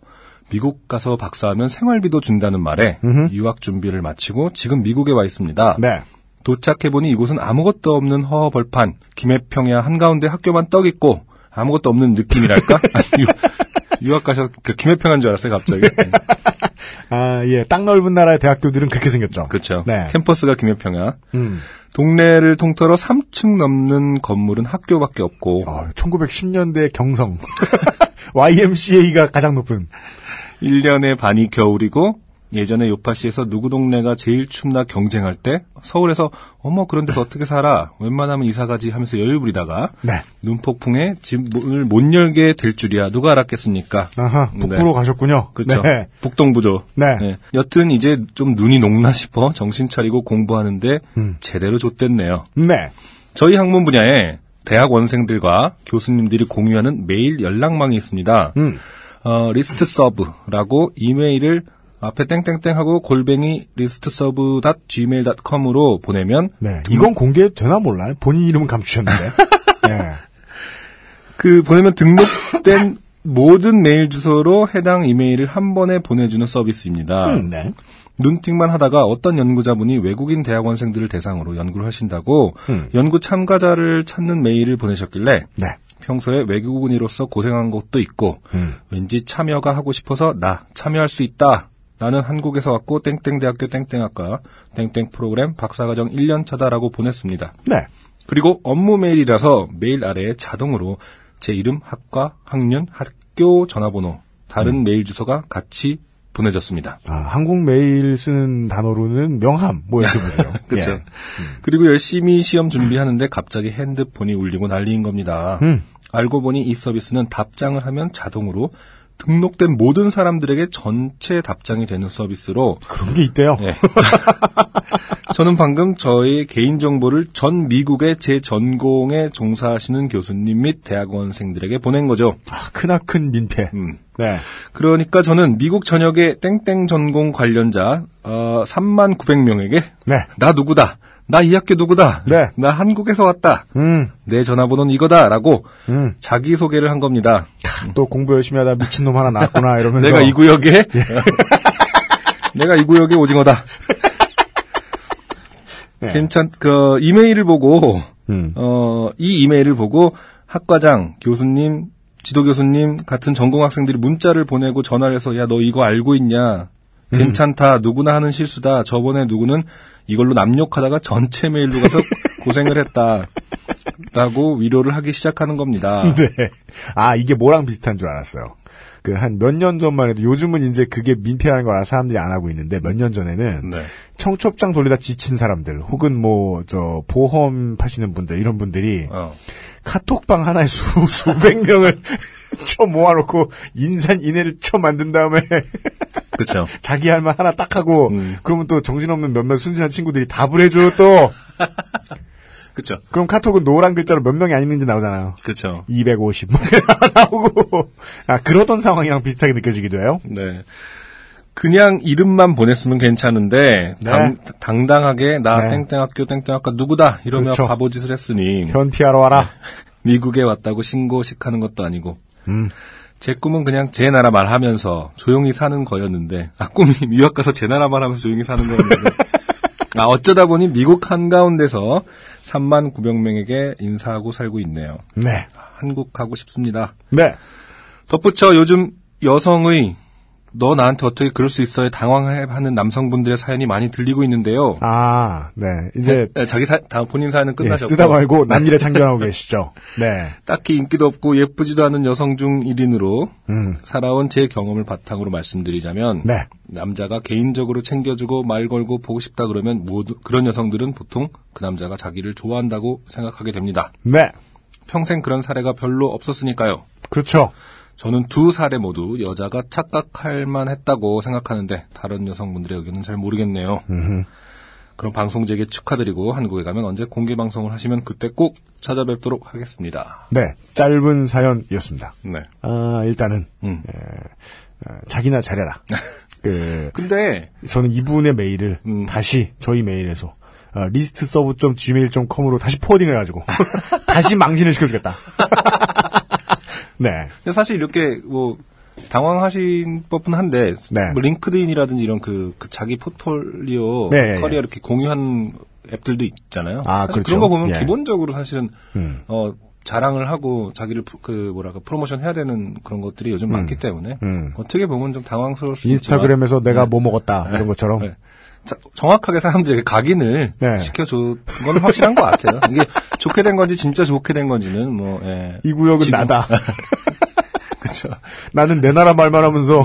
미국 가서 박사하면 생활비도 준다는 말에 유학 준비를 마치고 지금 미국에 와 있습니다. 네. 도착해보니 이곳은 아무것도 없는 허허벌판, 김해평야 한가운데 학교만 떡 있고 아무것도 없는 느낌이랄까? 유- 유학 가셨, 그 김해평한 줄 알았어요, 갑자기. 아, 예. 땅 넓은 나라의 대학교들은 그렇게 생겼죠. 그렇죠. 네. 캠퍼스가 김해평야. 음. 동네를 통틀어 3층 넘는 건물은 학교밖에 없고 어, 1910년대 경성. YMCA가 가장 높은. 1년의 반이 겨울이고 예전에 요파시에서 누구 동네가 제일 춥나 경쟁할 때 서울에서 어머 그런 데서 어떻게 살아 웬만하면 이사가지 하면서 여유 부리다가 네. 눈폭풍에 집을 못 열게 될 줄이야 누가 알았겠습니까? 아하, 네. 북부로 가셨군요. 그렇죠. 네. 북동부죠. 네. 여튼 이제 좀 눈이 녹나 싶어 정신 차리고 공부하는데 음. 제대로 좆됐네요. 네. 저희 학문 분야에 대학 원생들과 교수님들이 공유하는 메일 연락망이 있습니다. 음. 어, listserv라고 이메일을 앞에 땡땡땡하고 골뱅이 listserv gmail.com으로 보내면 네. 이건 공개해도 되나 몰라요. 본인 이름은 감추셨는데. 네. 그 보내면 등록된 모든 메일 주소로 해당 이메일을 한 번에 보내주는 서비스입니다. 음, 네. 눈팅만 하다가 어떤 연구자분이 외국인 대학원생들을 대상으로 연구를 하신다고 음. 연구 참가자를 찾는 메일을 보내셨길래 네. 평소에 외국인으로서 고생한 것도 있고 음. 왠지 참여가 하고 싶어서 나 참여할 수 있다. 나는 한국에서 왔고 땡땡대학교 땡땡학과 땡땡 프로그램 박사과정 1년 차다라고 보냈습니다. 네. 그리고 업무 메일이라서 메일 아래에 자동으로 제 이름, 학과, 학년, 학교 전화번호, 다른 메일 주소가 같이 보내졌습니다. 아, 한국 메일 쓰는 단어로는 명함, 뭐 이렇게 부르죠. 그렇죠. 예. 그리고 열심히 시험 준비하는데 갑자기 핸드폰이 울리고 난리인 겁니다. 음. 알고 보니 이 서비스는 답장을 하면 자동으로 등록된 모든 사람들에게 전체 답장이 되는 서비스로 그런 게 있대요. 예. 저는 방금 저의 개인 정보를 전 미국의 제 전공에 종사하시는 교수님 및 대학원생들에게 보낸 거죠. 아, 크나큰 민폐. 음. 네. 그러니까 저는 미국 전역의 땡땡 전공 관련자 어, 3만 900명에게 네. 나 누구다. 나 이 학교 누구다. 네. 나 한국에서 왔다. 음, 내 전화번호는 이거다라고 음. 자기 소개를 한 겁니다. 또 공부 열심히 하다 미친 놈 하나 낳았구나, 이러면서. 내가 이 구역에 내가 이 구역의 오징어다. 네. 괜찮 그 이메일을 보고 음. 어이 이메일을 보고 학과장, 교수님, 지도 교수님 같은 전공 학생들이 문자를 보내고 전화를 해서 야 너 이거 알고 있냐? 괜찮다. 누구나 하는 실수다. 저번에 누구는 이걸로 남욕하다가 전체 메일로 가서 고생을 했다. 라고 위로를 하기 시작하는 겁니다. 네. 아, 이게 뭐랑 비슷한 줄 알았어요. 그, 한 몇 년 전만 해도 요즘은 이제 그게 민폐라는 걸 사람들이 안 하고 있는데 몇 년 전에는 네. 청첩장 돌리다 지친 사람들 혹은 뭐, 저, 보험 파시는 분들, 이런 분들이 어. 카톡방 하나에 수, 수백 명을 쳐 모아놓고 인산 인해를 쳐 만든 다음에 그쵸. 자기 할 말 하나 딱 하고 음. 그러면 또 정신없는 몇몇 순진한 친구들이 답을 해줘 또 그쵸. 그럼 카톡은 노란 글자로 몇 명이 안 있는지 나오잖아요. 그쵸. 250뭐 나오고 아 그러던 상황이랑 비슷하게 느껴지기도 해요. 네. 그냥 이름만 보냈으면 괜찮은데 네. 당, 당하게 나 네. 땡땡학교 땡땡학과 누구다 이러면 그렇죠. 바보짓을 했으니 현피하러 와라. 미국에 왔다고 신고식 하는 것도 아니고 음. 제 꿈은 그냥 제 나라 말하면서 조용히 사는 거였는데 아 꿈이 유학 가서 제 나라 말하면서 조용히 사는 거였는데 아 어쩌다 보니 미국 한가운데서 3만 900명에게 인사하고 살고 있네요. 네. 한국 가고 싶습니다. 네. 덧붙여 요즘 여성의 너 나한테 어떻게 그럴 수 있어요? 당황해하는 남성분들의 사연이 많이 들리고 있는데요. 아, 네. 이제 에, 자기 사, 다 본인 사연은 예, 끝나셨고 쓰다 말고 남일에 참견하고 계시죠. 네. 딱히 인기도 없고 예쁘지도 않은 여성 중 1인으로 음. 살아온 제 경험을 바탕으로 말씀드리자면 네. 남자가 개인적으로 챙겨주고 말 걸고 보고 싶다 그러면 모두 그런 여성들은 보통 그 남자가 자기를 좋아한다고 생각하게 됩니다. 네. 평생 그런 사례가 별로 없었으니까요. 그렇죠. 저는 두 사례 모두 여자가 착각할 만했다고 생각하는데 다른 여성분들의 의견은 잘 모르겠네요. 그럼 방송제에게 축하드리고 한국에 가면 언제 공개 방송을 하시면 그때 꼭 찾아뵙도록 하겠습니다. 네. 짧은 사연이었습니다. 네. 아, 일단은 음. 어, 자기나 잘해라. 그 근데 저는 이분의 메일을 음. 다시 저희 메일에서 어, listserv gmail.com으로 다시 forwarding을 해가지고 다시 망신을 시켜주겠다. 네. 근데 사실 이렇게 뭐 당황하실 법은 한데 네. 뭐 링크드인이라든지 이런 그, 그 자기 포트폴리오 네, 예, 커리어 예. 이렇게 공유한 앱들도 있잖아요. 아, 그렇죠. 그런 거 보면 예. 기본적으로 사실은 음. 어 자랑을 하고 자기를 프- 그 뭐랄까 프로모션 해야 되는 그런 것들이 요즘 많기 때문에 음. 어떻게 보면 좀 당황스러울 수 인스타그램에서 내가 네. 뭐 먹었다 이런 것처럼 네. 자, 정확하게 사람들에게 각인을 네. 시켜준 건 확실한 것 같아요. 이게 좋게 된 건지 진짜 좋게 된 건지는 뭐 예. 이 구역은 지금- 나다. 그렇죠. 나는 내 나라 말만 하면서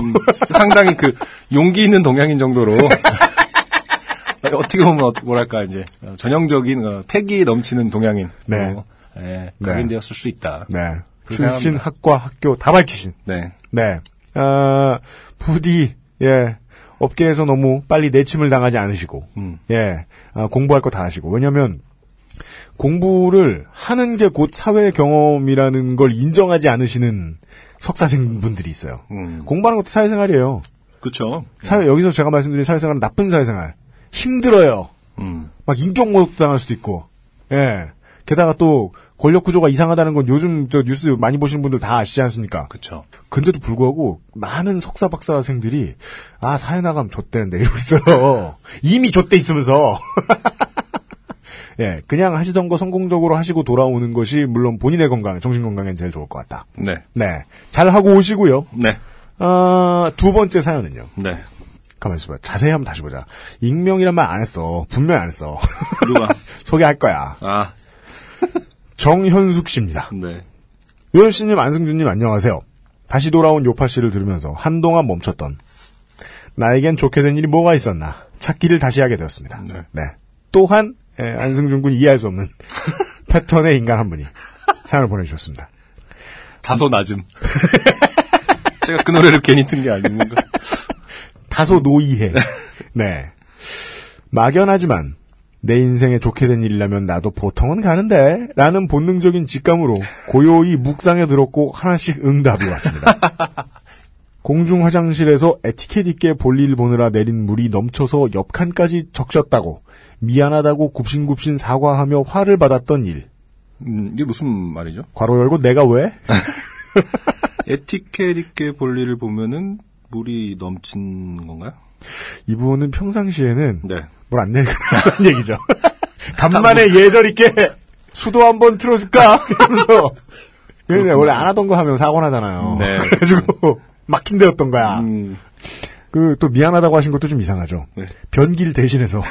상당히 그 용기 있는 동양인 정도로 어떻게 보면 어- 뭐랄까 이제 어, 전형적인 어, 패기 넘치는 동양인 네. 로, 예, 네. 각인되었을 수 있다. 네. 그렇게 출신. 학과, 학교 다 밝히신. 네. 네. 아, 부디 예. 업계에서 너무 빨리 내침을 당하지 않으시고 음. 예. 아, 공부할 거 다 하시고. 왜냐면 공부를 하는 게 곧 사회 경험이라는 걸 인정하지 않으시는 석사생 분들이 있어요. 음. 공부하는 것도 사회생활이에요. 그렇죠. 사회, 여기서 제가 말씀드린 사회생활은 나쁜 사회생활. 힘들어요. 음. 막 인격 모독 당할 수도 있고. 예. 게다가 또 권력 구조가 이상하다는 건 요즘 저 뉴스 많이 보시는 분들 다 아시지 않습니까? 그렇죠. 근데도 불구하고 많은 석사 박사생들이 아 사회 나가면 좆대는데 이러고 있어요. 이미 좆대 있으면서. 예, 그냥 하시던 거 성공적으로 하시고 돌아오는 것이 물론 본인의 건강, 정신 건강엔 제일 좋을 것 같다. 네. 네, 잘 하고 오시고요. 네. 아, 두 번째 사연은요. 네. 가만 있어봐. 자세히 한번 다시 보자. 익명이란 말 안 했어. 분명 안 했어. 누가? 소개할 거야. 아, 정현숙 씨입니다. 네. 요현 씨님, 안승준님 안녕하세요. 다시 돌아온 요파 씨를 들으면서 한동안 멈췄던 나에겐 좋게 된 일이 뭐가 있었나 찾기를 다시 하게 되었습니다. 네. 또한 예, 안승준 군이 이해할 수 없는 패턴의 인간 한 분이 사연을 보내주셨습니다. 다소 낮음. 제가 그 노래를 괜히 튼 게 아닌가. 다소 노이해. 네. 막연하지만 내 인생에 좋게 된 일이라면 나도 보통은 가는데 라는 본능적인 직감으로 고요히 묵상에 들었고 하나씩 응답이 왔습니다. 공중 화장실에서 에티켓 있게 볼일 보느라 내린 물이 넘쳐서 옆 칸까지 적셨다고 미안하다고 굽신굽신 사과하며 화를 받았던 일. 음, 이게 무슨 말이죠? 괄호 열고 내가 왜? 에티켓 있게 볼 일을 보면은 물이 넘친 건가요? 이분은 평상시에는 네. 뭘안 내는 얘기죠. 간만에 예절 있게 수도 한번 틀어줄까? 이러면서. 근데 원래 안 하던 거 하면 사고 나잖아요. 네. 그래가지고 막힌 데였던 거야. 음, 그또 미안하다고 하신 것도 좀 이상하죠. 네. 변기를 대신해서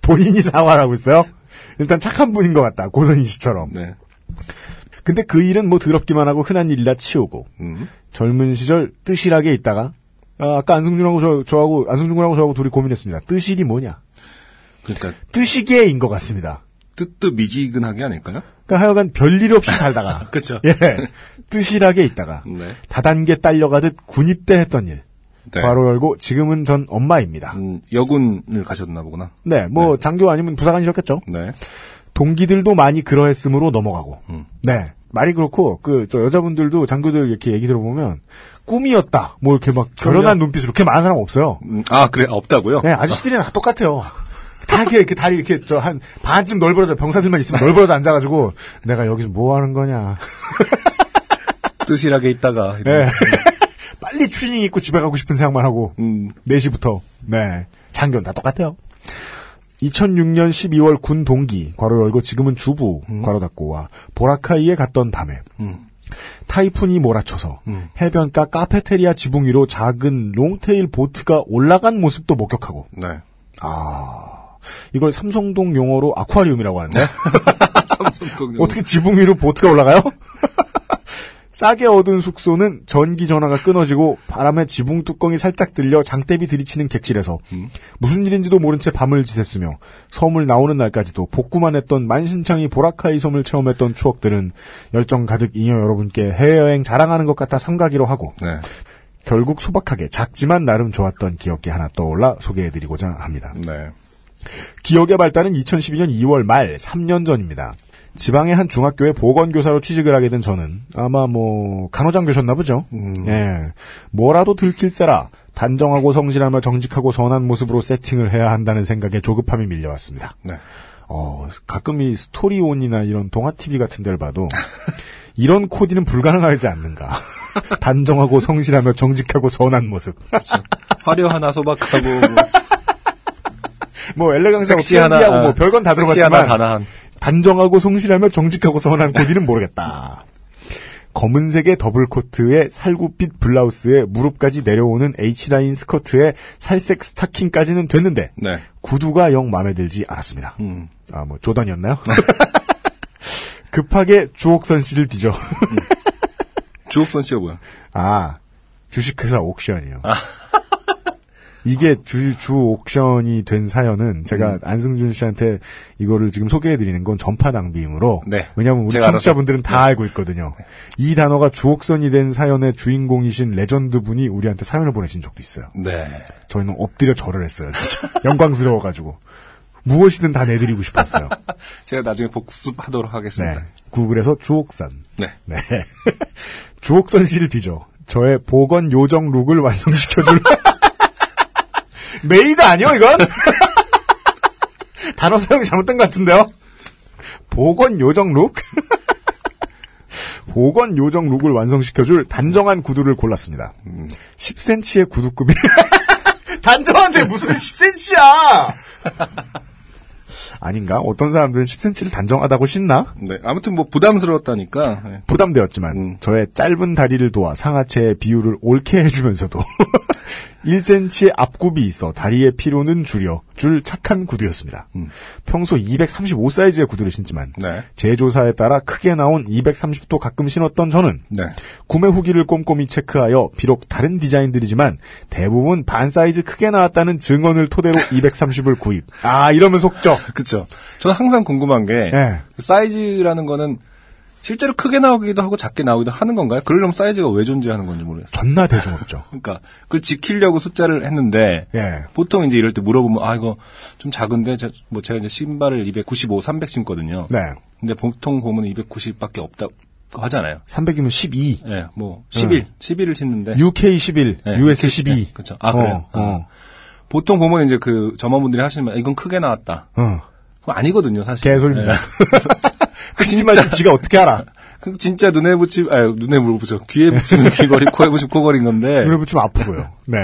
본인이 사과를 하고 있어요. 일단 착한 분인 것 같다. 고선희 씨처럼. 네. 근데 그 일은 뭐 더럽기만 하고 흔한 일이라 치우고 음, 젊은 시절 뜻이라게 있다가 아, 아까 안승준하고 저, 저하고 안승준 군하고 저하고 둘이 고민했습니다. 뜻일이 뭐냐? 그러니까 뜻이게인 것 같습니다. 뜨뜻미지근하게 아닐까요? 그러니까 하여간 별일 없이 살다가 그렇죠. 예 뜻이라게 있다가 네. 다단계 딸려가듯 군입대 했던 일 네. 바로 열고 지금은 전 엄마입니다. 음, 여군을 가셨나 보구나. 네, 뭐 장교 아니면 부사관이셨겠죠. 네. 동기들도 많이 그러했으므로 넘어가고. 음. 네. 말이 그렇고 그 저 여자분들도 장교들 이렇게 얘기 들어보면 꿈이었다. 뭐 이렇게 막 결연한 눈빛으로 그렇게 많은 사람 없어요. 음, 아, 그래, 없다고요? 네, 아저씨들이랑 다 똑같아요. 다 이렇게, 이렇게 다리 이렇게 저 한 반쯤 널브러져 병사들만 있으면 널브러져 앉아가지고 내가 여기서 뭐 하는 거냐. 뜻이라게 있다가. 네. 빨리 추징 입고 집에 가고 싶은 생각만 하고 음, 4시부터. 네. 장교는 다 똑같아요. 2006년 12월 군 동기, 괄호 열고 지금은 주부, 괄호 닫고와 보라카이에 갔던 밤에 음. 타이푼이 몰아쳐서 음. 해변가 카페테리아 지붕 위로 작은 롱테일 보트가 올라간 모습도 목격하고 네. 이걸 삼성동 용어로 아쿠아리움이라고 하는데 삼성동 어떻게 지붕 위로 보트가 올라가요? 싸게 얻은 숙소는 전기 전화가 끊어지고 바람에 지붕 뚜껑이 살짝 들려 장대비 들이치는 객실에서 무슨 일인지도 모른 채 밤을 지샜으며 섬을 나오는 날까지도 복구만 했던 만신창이 보라카이 섬을 체험했던 추억들은 열정 가득 잉여 여러분께 해외여행 자랑하는 것 같아 삼가기로 하고 네. 결국 소박하게 작지만 나름 좋았던 기억이 하나 떠올라 소개해드리고자 합니다. 네. 기억의 발달은 2012년 2월 말 3년 전입니다. 지방의 한 중학교에 보건교사로 취직을 하게 된 저는 아마 뭐 간호장 교셨나 보죠. 예, 뭐라도 들킬세라 단정하고 성실하며 정직하고 선한 모습으로 세팅을 해야 한다는 생각에 조급함이 밀려왔습니다. 네. 어, 가끔 이 스토리온이나 이런 동화 TV 같은 데를 봐도 이런 코디는 불가능하지 않는가. 단정하고 성실하며 정직하고 선한 모습. 화려하나 소박하고, 뭐, 뭐 엘레강스하고 섹시하나, trendy하고 아, 뭐 별건 다 들어봤지만 단아한. 단정하고 성실하며 정직하고 선한 코디는 모르겠다. 검은색의 더블 코트에 살구빛 블라우스에 무릎까지 내려오는 H라인 스커트에 살색 스타킹까지는 됐는데 네. 구두가 영 마음에 들지 않았습니다. 음. 아, 뭐 조던이었나요? 급하게 주옥선 씨를 뒤져. 주옥선 씨가 뭐야? 아, 주식회사 옥션이요. 이게 주, 주 옥션이 된 사연은 제가 음. 안승준 씨한테 이거를 지금 소개해드리는 건 전파 낭비이므로. 네. 왜냐면 우리 청취자분들은 다 알고 있거든요. 이 단어가 주옥선이 된 사연의 주인공이신 레전드 분이 우리한테 사연을 보내신 적도 있어요. 네. 저희는 엎드려 절을 했어요. 진짜. 영광스러워가지고. 무엇이든 다 내드리고 싶었어요. 제가 나중에 복습하도록 네. 하겠습니다. 구글에서 주옥선. 네. 네. 주옥선 씨를 뒤져 저의 보건 요정 룩을 완성시켜줄 메이드 아니요 이건? 단어 사용이 잘못된 것 같은데요? 보건 요정 룩? 보건 요정 룩을 완성시켜줄 단정한 구두를 골랐습니다. 10cm의 구두굽이 단정한데 무슨 10cm야? 아닌가? 어떤 사람들은 10cm를 단정하다고 신나? 네. 아무튼 뭐 부담스러웠다니까. 네. 부담되었지만 음. 저의 짧은 다리를 도와 상하체의 비율을 옳게 해주면서도 1cm의 앞굽이 있어 다리의 피로는 줄여 줄 착한 구두였습니다. 음. 평소 235 사이즈의 구두를 신지만 네. 제조사에 따라 크게 나온 230도 가끔 신었던 저는 네. 구매 후기를 꼼꼼히 체크하여 비록 다른 디자인들이지만 대부분 반 사이즈 크게 나왔다는 증언을 토대로 230을 구입. 아 이러면 속죠. 그쵸. 저는 항상 궁금한 게, 예. 그 사이즈라는 거는 실제로 크게 나오기도 하고 작게 나오기도 하는 건가요? 그러려면 사이즈가 왜 존재하는 건지 모르겠어요. 존나 대중없죠. 그러니까 그걸 지키려고 숫자를 했는데 예. 보통 이제 이럴 때 물어보면 아 이거 좀 작은데 저, 뭐 제가 이제 신발을 295, 300 신거든요. 네. 근데 보통 보면 290밖에 없다고 하잖아요. 300이면 12. 예, 뭐 11, 11을 신는데 UK 11, 네, US 12. 네, 그쵸. 아, 그래요? 어, 어. 보통 보면 이제 그 점원분들이 하시면 이건 크게 나왔다. 어. 그거 아니거든요, 사실. 개소리입니다. 예. 그 진짜 지가 어떻게 알아? 그 진짜 눈에 붙이, 아 눈에 물 붙여. 귀에 붙이면 귀걸이, 코에 붙이면 코걸이인 건데. 눈에 붙이면 아프고요. 네.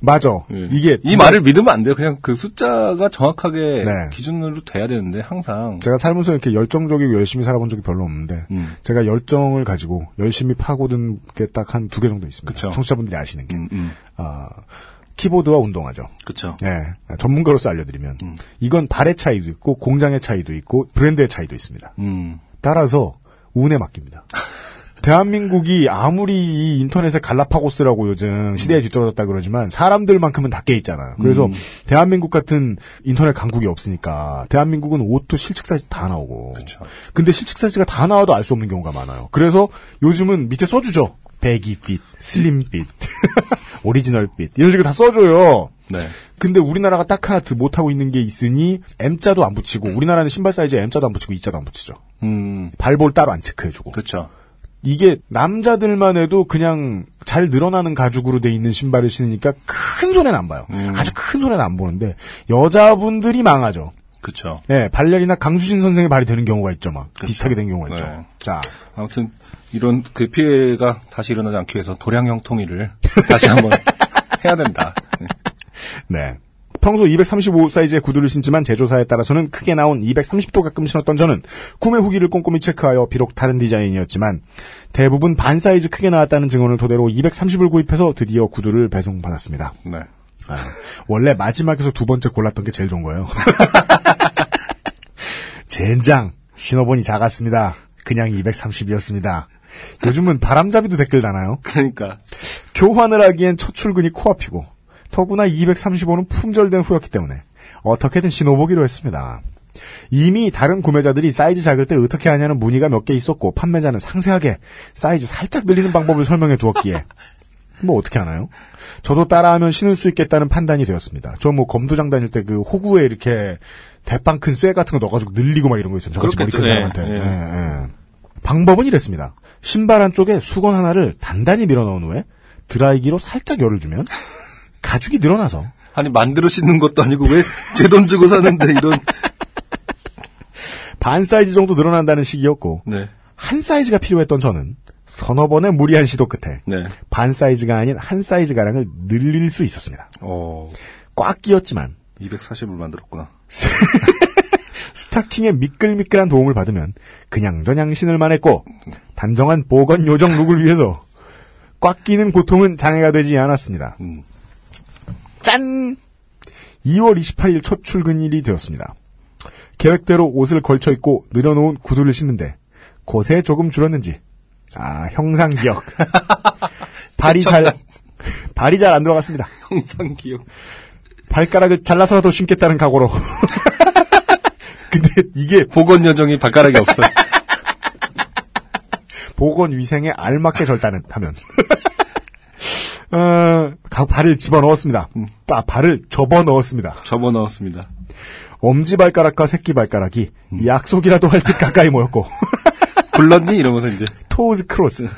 맞아. 예. 이게 이 말을 믿으면 안 돼요. 그냥 그 숫자가 정확하게 네. 기준으로 돼야 되는데 항상 제가 살면서 이렇게 열정적이고 열심히 살아본 적이 별로 없는데 음. 제가 열정을 가지고 열심히 파고든 게 딱 한 두 개 정도 있습니다. 그쵸. 청취자분들이 아시는 게 음, 음. 아, 키보드와 운동화죠. 그렇죠. 네. 전문가로서 알려드리면 이건 발의 차이도 있고 공장의 차이도 있고 브랜드의 차이도 있습니다. 음. 따라서 운에 맡깁니다. 대한민국이 아무리 이 인터넷의 갈라파고스라고 요즘 시대에 뒤떨어졌다 그러지만 사람들만큼은 다깨 있잖아요. 그래서 대한민국 같은 인터넷 강국이 없으니까 대한민국은 옷도 실측 사이즈 다 나오고. 그쵸. 근데 실측 사이즈가 다 나와도 알 수 없는 경우가 많아요. 그래서 요즘은 밑에 써주죠. baggy fit, slim fit, original fit 이런 식으로 다 써줘요. 네. 근데 우리나라가 딱 하나 더 못하고 있는 게 있으니 M자도 안 붙이고 우리나라는 신발 사이즈에 M자도 안 붙이고 E자도 안 붙이죠. 음. 발볼 따로 안 체크해주고. 그렇죠. 이게 남자들만 해도 그냥 잘 늘어나는 가죽으로 돼 있는 신발을 신으니까 큰 손해는 안 봐요. 음. 아주 큰 손해는 안 보는데 여자분들이 망하죠. 그렇죠. 예, 발레리나 강수진 선생의 발이 되는 경우가 있죠, 막 비슷하게 된 경우가 있죠. 네. 자, 아무튼 이런 그 피해가 다시 일어나지 않기 위해서 도량형 통일을 다시 한번 해야 된다. 네. 네. 평소 235 사이즈의 구두를 신지만 제조사에 따라서는 크게 나온 230도 가끔 신었던 저는 구매 후기를 꼼꼼히 체크하여 비록 다른 디자인이었지만 대부분 반 사이즈 크게 나왔다는 증언을 토대로 230을 구입해서 드디어 구두를 배송받았습니다. 네. 아, 원래 마지막에서 두 번째 골랐던 게 제일 좋은 거예요. 젠장 신어보니 작았습니다. 그냥 230이었습니다. 요즘은 바람잡이도 댓글 다나요? 그러니까 교환을 하기엔 첫 출근이 코앞이고 더구나 235는 품절된 후였기 때문에 어떻게든 신어보기로 했습니다. 이미 다른 구매자들이 사이즈 작을 때 어떻게 하냐는 문의가 몇 개 있었고 판매자는 상세하게 사이즈 살짝 늘리는 방법을 설명해 두었기에 뭐 어떻게 하나요? 저도 따라하면 신을 수 있겠다는 판단이 되었습니다. 저 뭐 검도장 다닐 때 그 호구에 이렇게 대빵 큰 쇠 같은 거 넣어가지고 늘리고 막 이런 거 있잖아요. 저같이 머리 큰 그렇겠죠. 사람한테. 예, 예. 방법은 이랬습니다. 신발 한쪽에 수건 하나를 단단히 밀어 넣은 후에 드라이기로 살짝 열을 주면 가죽이 늘어나서 아니 만들어 신는 것도 아니고 왜 제 돈 주고 사는데 이런 반 사이즈 정도 늘어난다는 식이었고 네. 한 사이즈가 필요했던 저는 서너 번의 무리한 시도 끝에 네. 반 사이즈가 아닌 한 사이즈 가량을 늘릴 수 있었습니다. 어. 꽉 끼었지만 240을 만들었구나. 스타킹의 미끌미끌한 도움을 받으면 그냥 저냥 신을만 했고 단정한 보건 요정 룩을 위해서 꽉 끼는 고통은 장애가 되지 않았습니다. 음. 짠! 2월 28일 첫 출근일이 되었습니다. 계획대로 옷을 걸쳐 입고 늘어놓은 구두를 신는데 고새 조금 줄었는지 아 형상 기억 발이 잘 발이 잘 안 들어갔습니다. 형상 기억. 발가락을 잘라서라도 신겠다는 각오로. 근데 이게 보건 여정이 발가락이 없어요. 보건 위생에 알맞게 절단은 하면. 어, 각 발을 집어 넣었습니다. 아, 발을 접어 넣었습니다. 접어 넣었습니다. 엄지 발가락과 새끼 발가락이 약속이라도 할 듯 가까이 모였고 불렀니? 이러면서 이제 toes cross.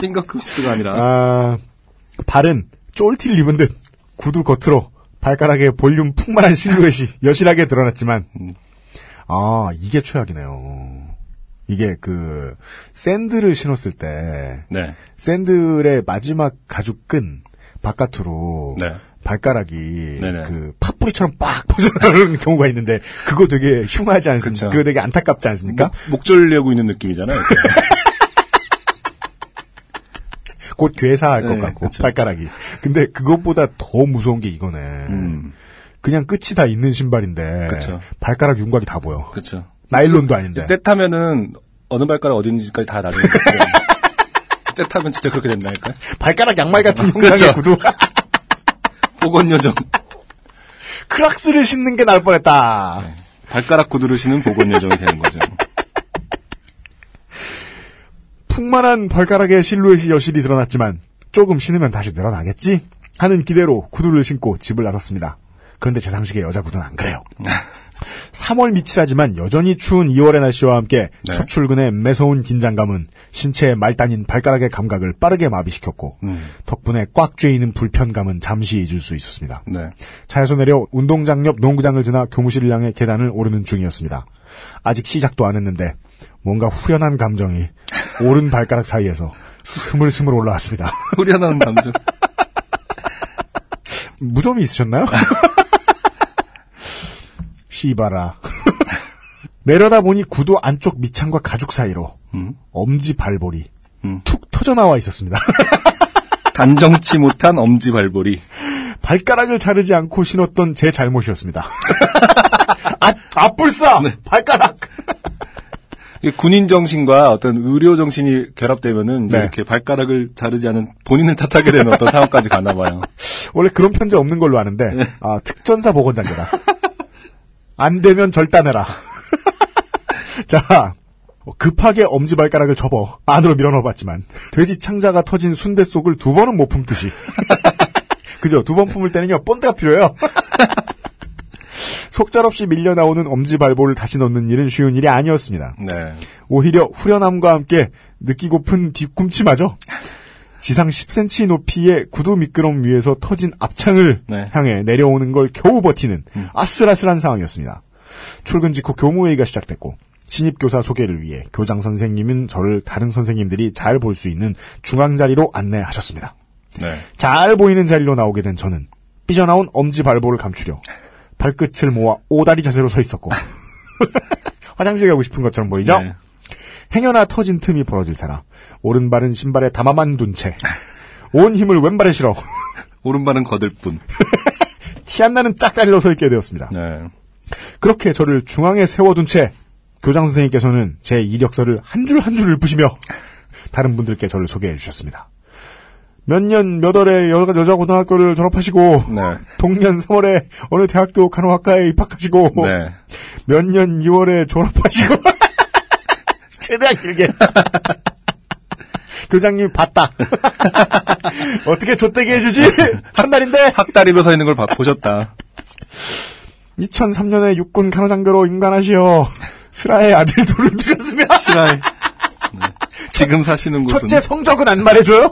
Finger cross가 아니라 아, 발은 쫄티를 입은 듯 구두 겉으로 발가락에 볼륨 풍만한 실루엣이 여실하게 드러났지만 아 이게 최악이네요. 이게 그 샌들을 신었을 때 네. 샌들의 마지막 가죽끈 바깥으로 네. 발가락이 네네. 그 파뿌리처럼 빡 벗어나는 경우가 있는데 그거 되게 흉하지 않습니까? 그거 되게 안타깝지 않습니까? 목 졸려고 있는 느낌이잖아요. 곧 괴사할 것 네, 같고 그쵸. 발가락이. 근데 그것보다 더 무서운 게 이거네. 음. 그냥 끝이 다 있는 신발인데 그쵸. 발가락 윤곽이 다 보여. 그렇죠. 나일론도 아닌데. 때 타면은 어느 발가락 어딘지까지 다 나중에 때 타면 진짜 그렇게 된다니까요. 발가락 양말 같은. 형상의 구두. 보건 여정. 크락스를 신는 게 나을 뻔했다. 발가락 구두를 신은 보건 여정이 되는 거죠. 풍만한 발가락의 실루엣이 여실히 드러났지만 조금 신으면 다시 늘어나겠지? 하는 기대로 구두를 신고 집을 나섰습니다. 그런데 제 상식의 여자 구두는 안 그래요. 3월 미칠하지만 여전히 추운 2월의 날씨와 함께 네. 첫 출근의 매서운 긴장감은 신체의 말단인 발가락의 감각을 빠르게 마비시켰고 음. 덕분에 꽉 쬐이는 불편감은 잠시 잊을 수 있었습니다. 네. 차에서 내려 운동장 옆 농구장을 지나 교무실을 향해 계단을 오르는 중이었습니다. 아직 시작도 안 했는데 뭔가 후련한 감정이 오른 발가락 사이에서 스물스물 올라왔습니다. 후련한 감정. 무좀이 있으셨나요? 시바라. 내려다 보니 구두 안쪽 밑창과 가죽 사이로 음. 엄지 발볼이 음. 툭 터져 나와 있었습니다. 단정치 못한 엄지 발볼이. 발가락을 자르지 않고 신었던 제 잘못이었습니다. 아, 아뿔싸! 발가락! 군인 정신과 어떤 의료 정신이 결합되면은 네. 이렇게 발가락을 자르지 않은 본인을 탓하게 되는 어떤 상황까지 가나 봐요. 원래 그런 편지 없는 걸로 아는데, 아, 특전사 보건장교다. 안 되면 절단해라. 자, 급하게 엄지발가락을 접어 안으로 밀어넣어봤지만, 돼지 창자가 터진 순대 속을 두 번은 못 품듯이. 그죠? 두 번 품을 때는요, 본드가 필요해요. 속절없이 밀려 나오는 엄지 발볼을 다시 넣는 일은 쉬운 일이 아니었습니다. 네. 오히려 후련함과 함께 느끼고픈 뒤꿈치마저 지상 10cm 높이의 구두 미끄럼 위에서 터진 앞창을 네. 향해 내려오는 걸 겨우 버티는 아슬아슬한 상황이었습니다. 출근 직후 교무회의가 시작됐고 신입교사 소개를 위해 교장 선생님은 저를 다른 선생님들이 잘 볼 수 있는 중앙 자리로 안내하셨습니다. 네. 잘 보이는 자리로 나오게 된 저는 삐져나온 엄지 발볼을 감추려 발끝을 모아 오다리 자세로 서 있었고 화장실 가고 싶은 것처럼 보이죠? 네. 행여나 터진 틈이 벌어질 사라 오른발은 신발에 담아만 둔 채 온 힘을 왼발에 실어 오른발은 거들 뿐. 티 안 나는 짝다리로 서 있게 되었습니다. 네. 그렇게 저를 중앙에 세워둔 채 교장 선생님께서는 제 이력서를 한 줄 한줄 읊으시며 다른 분들께 저를 소개해 주셨습니다. 몇 년 몇 월에 여, 여자 고등학교를 졸업하시고 네. 동년 3월에 어느 대학교 간호학과에 입학하시고 네. 몇년 2월에 졸업하시고 최대한 길게 교장님 봤다 어떻게 좆되게 해주지 첫날인데 학다리로 서 있는 걸 봐- 보셨다. 2003년에 육군 간호장교로 임관하시어 슬아의 아들 둘을 두셨으며 스라이. 네. 지금 사시는 곳은 첫째 성적은 안 말해줘요?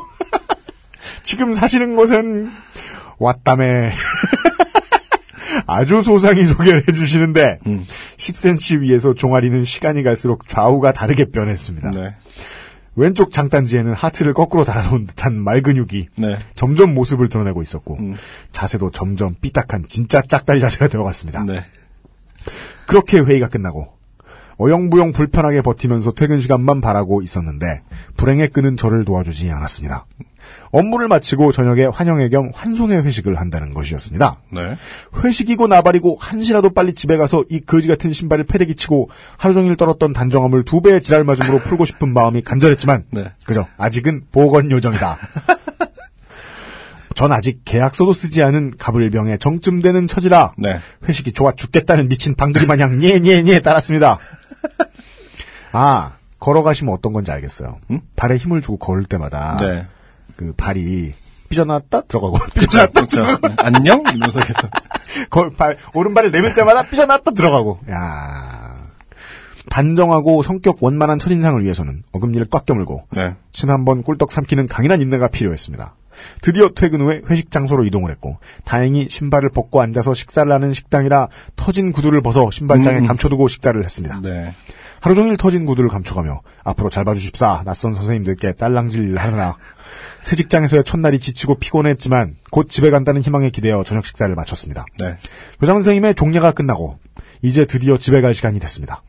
지금 사시는 곳은 왔다매 아주 소상히 소개를 해주시는데 음. 10cm 위에서 종아리는 시간이 갈수록 좌우가 다르게 변했습니다. 네. 왼쪽 장단지에는 하트를 거꾸로 달아놓은 듯한 말근육이 네. 점점 모습을 드러내고 있었고 음. 자세도 점점 삐딱한 진짜 짝다리 자세가 되어갔습니다. 네. 그렇게 회의가 끝나고 어영부영 불편하게 버티면서 퇴근 시간만 바라고 있었는데 불행에 끄는 저를 도와주지 않았습니다. 업무를 마치고 저녁에 환영회 겸 환송회 회식을 한다는 것이었습니다. 네. 회식이고 나발이고 한시라도 빨리 집에 가서 이 거지 같은 신발을 패대기 치고 하루 종일 떨었던 단정함을 두 배의 지랄 맞음으로 풀고 싶은 마음이 간절했지만 네. 그죠 아직은 보건 요정이다. 전 아직 계약서도 쓰지 않은 가불병에 정쯤 되는 처지라 네. 회식이 좋아 죽겠다는 미친 방들이 마냥 녜녜녜 따랐습니다. 아 걸어가시면 어떤 건지 알겠어요. 음? 발에 힘을 주고 걸을 때마다 네. 그 발이 삐져나왔다 들어가고 삐져나왔다 그렇죠. 안녕? 이러면서 계속. 걸, 발, 오른발을 내밀 때마다 삐져나왔다 들어가고. 야 단정하고 성격 원만한 첫인상을 위해서는 어금니를 꽉 깨물고 네. 지난번 꿀떡 삼키는 강인한 인내가 필요했습니다. 드디어 퇴근 후에 회식 장소로 이동을 했고 다행히 신발을 벗고 앉아서 식사를 하는 식당이라 터진 구두를 벗어 신발장에 음. 감춰두고 식사를 했습니다. 네. 하루 종일 터진 구두를 감춰가며 앞으로 잘 봐주십사 낯선 선생님들께 딸랑질 하느라 새 직장에서의 첫날이 지치고 피곤했지만 곧 집에 간다는 희망에 기대어 저녁 식사를 마쳤습니다. 네. 교장 선생님의 종례가 끝나고 이제 드디어 집에 갈 시간이 됐습니다.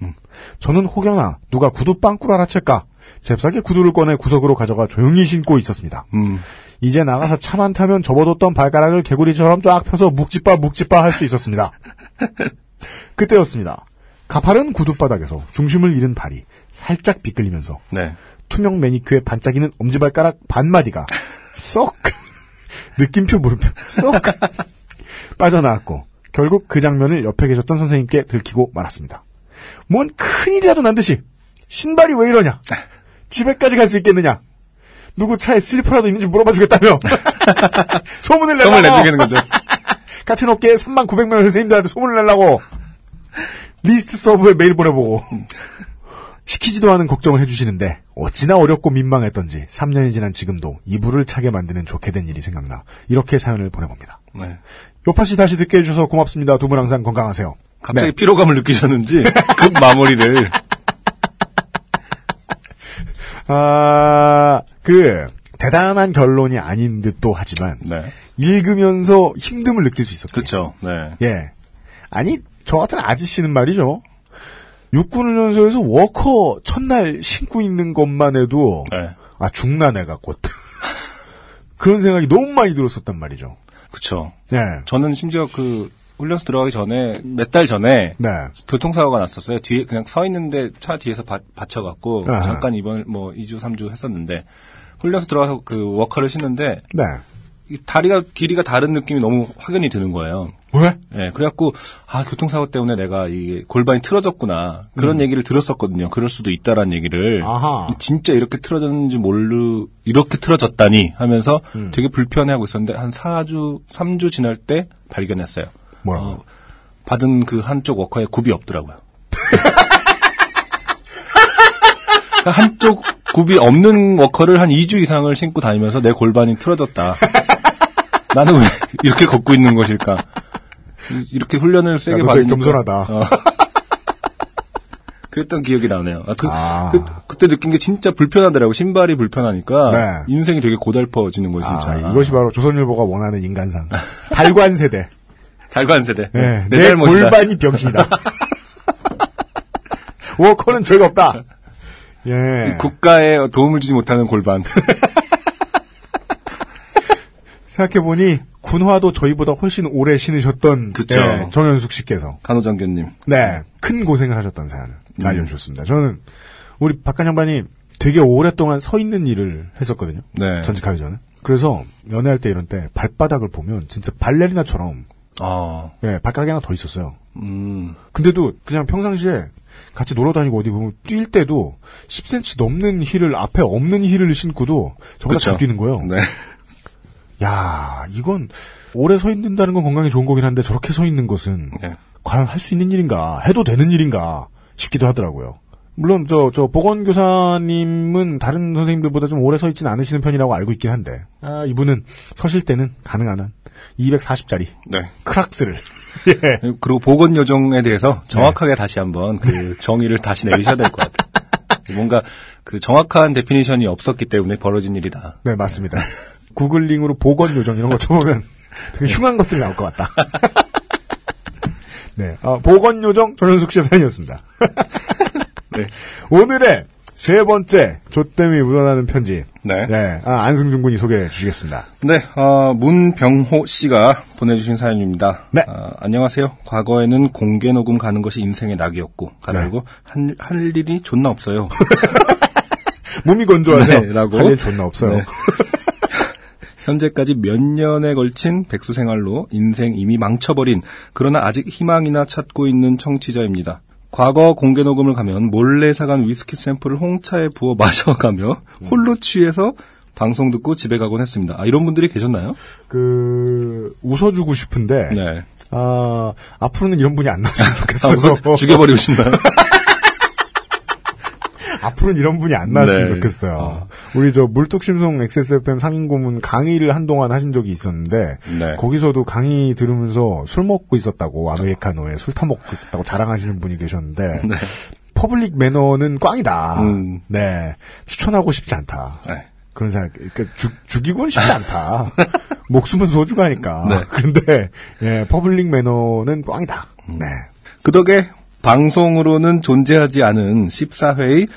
저는 혹여나 누가 구두 빵꾸를 알아챌까 잽싸게 구두를 꺼내 구석으로 가져가 조용히 신고 있었습니다. 음. 이제 나가서 차만 타면 접어뒀던 발가락을 개구리처럼 쫙 펴서 묵지빠 묵지빠 할 수 있었습니다. 그때였습니다. 가파른 구두바닥에서 중심을 잃은 발이 살짝 비끌리면서 네. 투명 매니큐어에 반짝이는 엄지발가락 반마디가 쏙 느낌표 물음표 쏙 빠져나왔고 결국 그 장면을 옆에 계셨던 선생님께 들키고 말았습니다. 뭔 큰일이라도 난 듯이 신발이 왜 이러냐 집에까지 갈 수 있겠느냐 누구 차에 슬리퍼라도 있는지 물어봐 주겠다며 소문을 내려고 성을 내주겠는 거죠. 같은 업계에 3만 900명 선생님들한테 소문을 내려고 리스트 서브에 메일 보내보고 시키지도 않은 걱정을 해주시는데 어찌나 어렵고 민망했던지 3년이 지난 지금도 이불을 차게 만드는 좋게 된 일이 생각나 이렇게 사연을 보내봅니다. 네. 요파 씨 다시 듣게 해주셔서 고맙습니다. 두 분 항상 건강하세요. 갑자기 네. 피로감을 느끼셨는지 급 마무리를 아, 그 대단한 결론이 아닌 듯도 하지만 네. 읽으면서 힘듦을 느낄 수 있었고 그렇죠. 네. 예. 아니, 저 같은 아저씨는 말이죠. 육군훈련소에서 워커 첫날 신고 있는 것만 해도, 네. 아, 내가 곧. 그런 생각이 너무 많이 들었었단 말이죠. 그렇죠. 예. 저는 심지어 그 훈련소 들어가기 전에 몇 달 전에 네. 교통사고가 났었어요. 뒤에 그냥 서 있는데 차 뒤에서 바, 받쳐갖고 아하. 잠깐 입원 뭐 2주 3주 했었는데 훈련소 들어가서 그 워커를 신는데 네. 이 다리가 길이가 다른 느낌이 너무 확연히 드는 거예요. 왜? 예, 그래갖고 아 교통사고 때문에 내가 이 골반이 틀어졌구나 그런 얘기를 들었었거든요. 그럴 수도 있다라는 얘기를 음. 아하. 진짜 이렇게 틀어졌는지 모르 이렇게 틀어졌다니 하면서 음. 되게 불편해하고 있었는데 한 4주 3주 지날 때 발견했어요. 뭐라고? 어, 받은 그 한쪽 워커에 굽이 없더라고요. 한쪽 굽이 없는 워커를 한 2주 이상을 신고 다니면서 내 골반이 틀어졌다. 나는 왜 이렇게 걷고 있는 것일까? 이렇게 훈련을 세게 받는 겸손하다. 거- 어. 그랬던 기억이 나네요. 아, 그, 아. 그, 때 느낀 게 진짜 불편하더라고. 신발이 불편하니까 네. 인생이 되게 고달퍼지는 거지 진짜. 아, 이것이 바로 조선일보가 원하는 인간상. 달관 세대. 달관 세대. 예. 내내 잘못이다. 골반이 병신이다. 워커는 죄가 없다. 예. 국가에 도움을 주지 못하는 골반. 생각해보니 군화도 저희보다 훨씬 오래 신으셨던 그쵸. 예, 정현숙 씨께서 간호장교님. 네, 큰 고생을 하셨던 사연을 음. 알려주셨습니다. 저는 우리 박간 양반이 되게 오랫동안 서 있는 일을 했었거든요. 네. 전직하기 전에. 그래서 연애할 때 이런 때 발바닥을 보면 진짜 발레리나처럼 아, 예, 발가락이 하나 더 있었어요. 음, 근데도 그냥 평상시에 같이 놀러 다니고 어디 보면 뛸 때도 10cm 넘는 힐을 앞에 없는 힐을 신고도 저보다 잘 그쵸. 뛰는 거예요. 네. 야, 이건 오래 서 있는다는 건 건강에 좋은 거긴 한데 저렇게 서 있는 것은 네. 과연 할 수 있는 일인가, 해도 되는 일인가 싶기도 하더라고요. 물론 저, 저 보건교사님은 다른 선생님들보다 좀 오래 서 있지는 않으시는 편이라고 알고 있긴 한데, 아, 이분은 서실 때는 가능한 한 240짜리 네. 크락스를 예. 그리고 보건 요정에 대해서 정확하게 다시 한번 그 정의를 다시 내리셔야 될 것 같아요. 뭔가 그 정확한 definition이 없었기 때문에 벌어진 일이다. 네, 맞습니다. googling으로 보건 요정 이런 거 쳐보면 되게 흉한 것들이 나올 것 같다. 네. 아, 보건 요정 전현숙 씨의 사연이었습니다. 네. 오늘의 세 번째 좆됨이 묻어나는 편지. 네. 네. 아, 안승준 군이 소개해 주시겠습니다. 네, 어, 문병호 씨가 보내주신 사연입니다. 네. 어, 안녕하세요. 과거에는 공개 녹음 가는 것이 인생의 낙이었고, 가다고 한, 할 일이 존나 없어요. 몸이 건조하세요. 네, 라고. 할 일 존나 없어요. 네. 현재까지 몇 년에 걸친 백수 생활로 인생 이미 망쳐버린 그러나 아직 희망이나 찾고 있는 청취자입니다. 과거 공개 녹음을 가면 몰래 사간 위스키 샘플을 홍차에 부어 마셔가며 홀로 취해서 방송 듣고 집에 가곤 했습니다. 아, 이런 분들이 계셨나요? 그 웃어주고 싶은데 네. 아 앞으로는 이런 분이 안 나왔으면 아, 좋겠어요. 우선 죽여버리고 싶나요? 앞으로는 이런 분이 안 나왔으면 네. 좋겠어요. 어. 우리 저 물뚝심송 XSFM 상인고문 강의를 한동안 하신 적이 있었는데 네. 거기서도 강의 들으면서 술 먹고 있었다고 아메리카노에 술 타먹고 있었다고 자랑하시는 분이 계셨는데 네. public 매너는 꽝이다. 음. 네 추천하고 싶지 않다. 네. 그런 생각, 그러니까 죽, 죽이고는 싶지 않다. 목숨은 소중하니까. 네. 그런데, 예, public 매너는 꽝이다. 음. 네. 그 덕에 방송으로는 존재하지 않은 14회의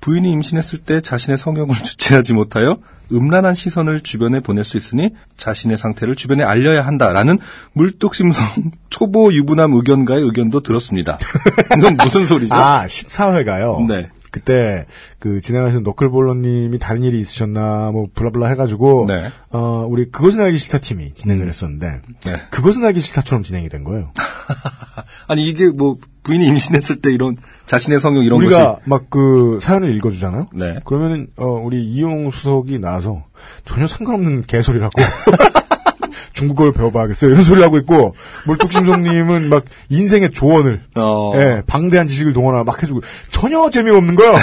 부인이 임신했을 때 자신의 성욕을 주체하지 못하여 음란한 시선을 주변에 보낼 수 있으니 자신의 상태를 주변에 알려야 한다라는 물뚝심송 초보 유부남 의견가의 의견도 들었습니다. 이건 무슨 소리죠? 아, 14회가요. 네. 그때, 그, 진행하시는 너클볼러님이 다른 일이 있으셨나, 뭐, 블라블라 해가지고, 네. 어, 우리 그것은 알기 싫다 팀이 진행을 했었는데, 네. 그것은 알기 싫다처럼 진행이 된 거예요. 아니 이게 뭐 부인이 임신했을 때 이런 자신의 성욕 이런 우리가 것이 막그 사연을 읽어주잖아요? 네. 그러면은, 어, 우리 이용 수석이 나와서 전혀 상관없는 개소리라고. 중국어를 배워봐야겠어요. 이런 소리를 하고 있고, 물뚝심송님은 막 인생의 조언을, 어. 예, 방대한 지식을 동원하고 막 해주고, 전혀 재미없는 거요.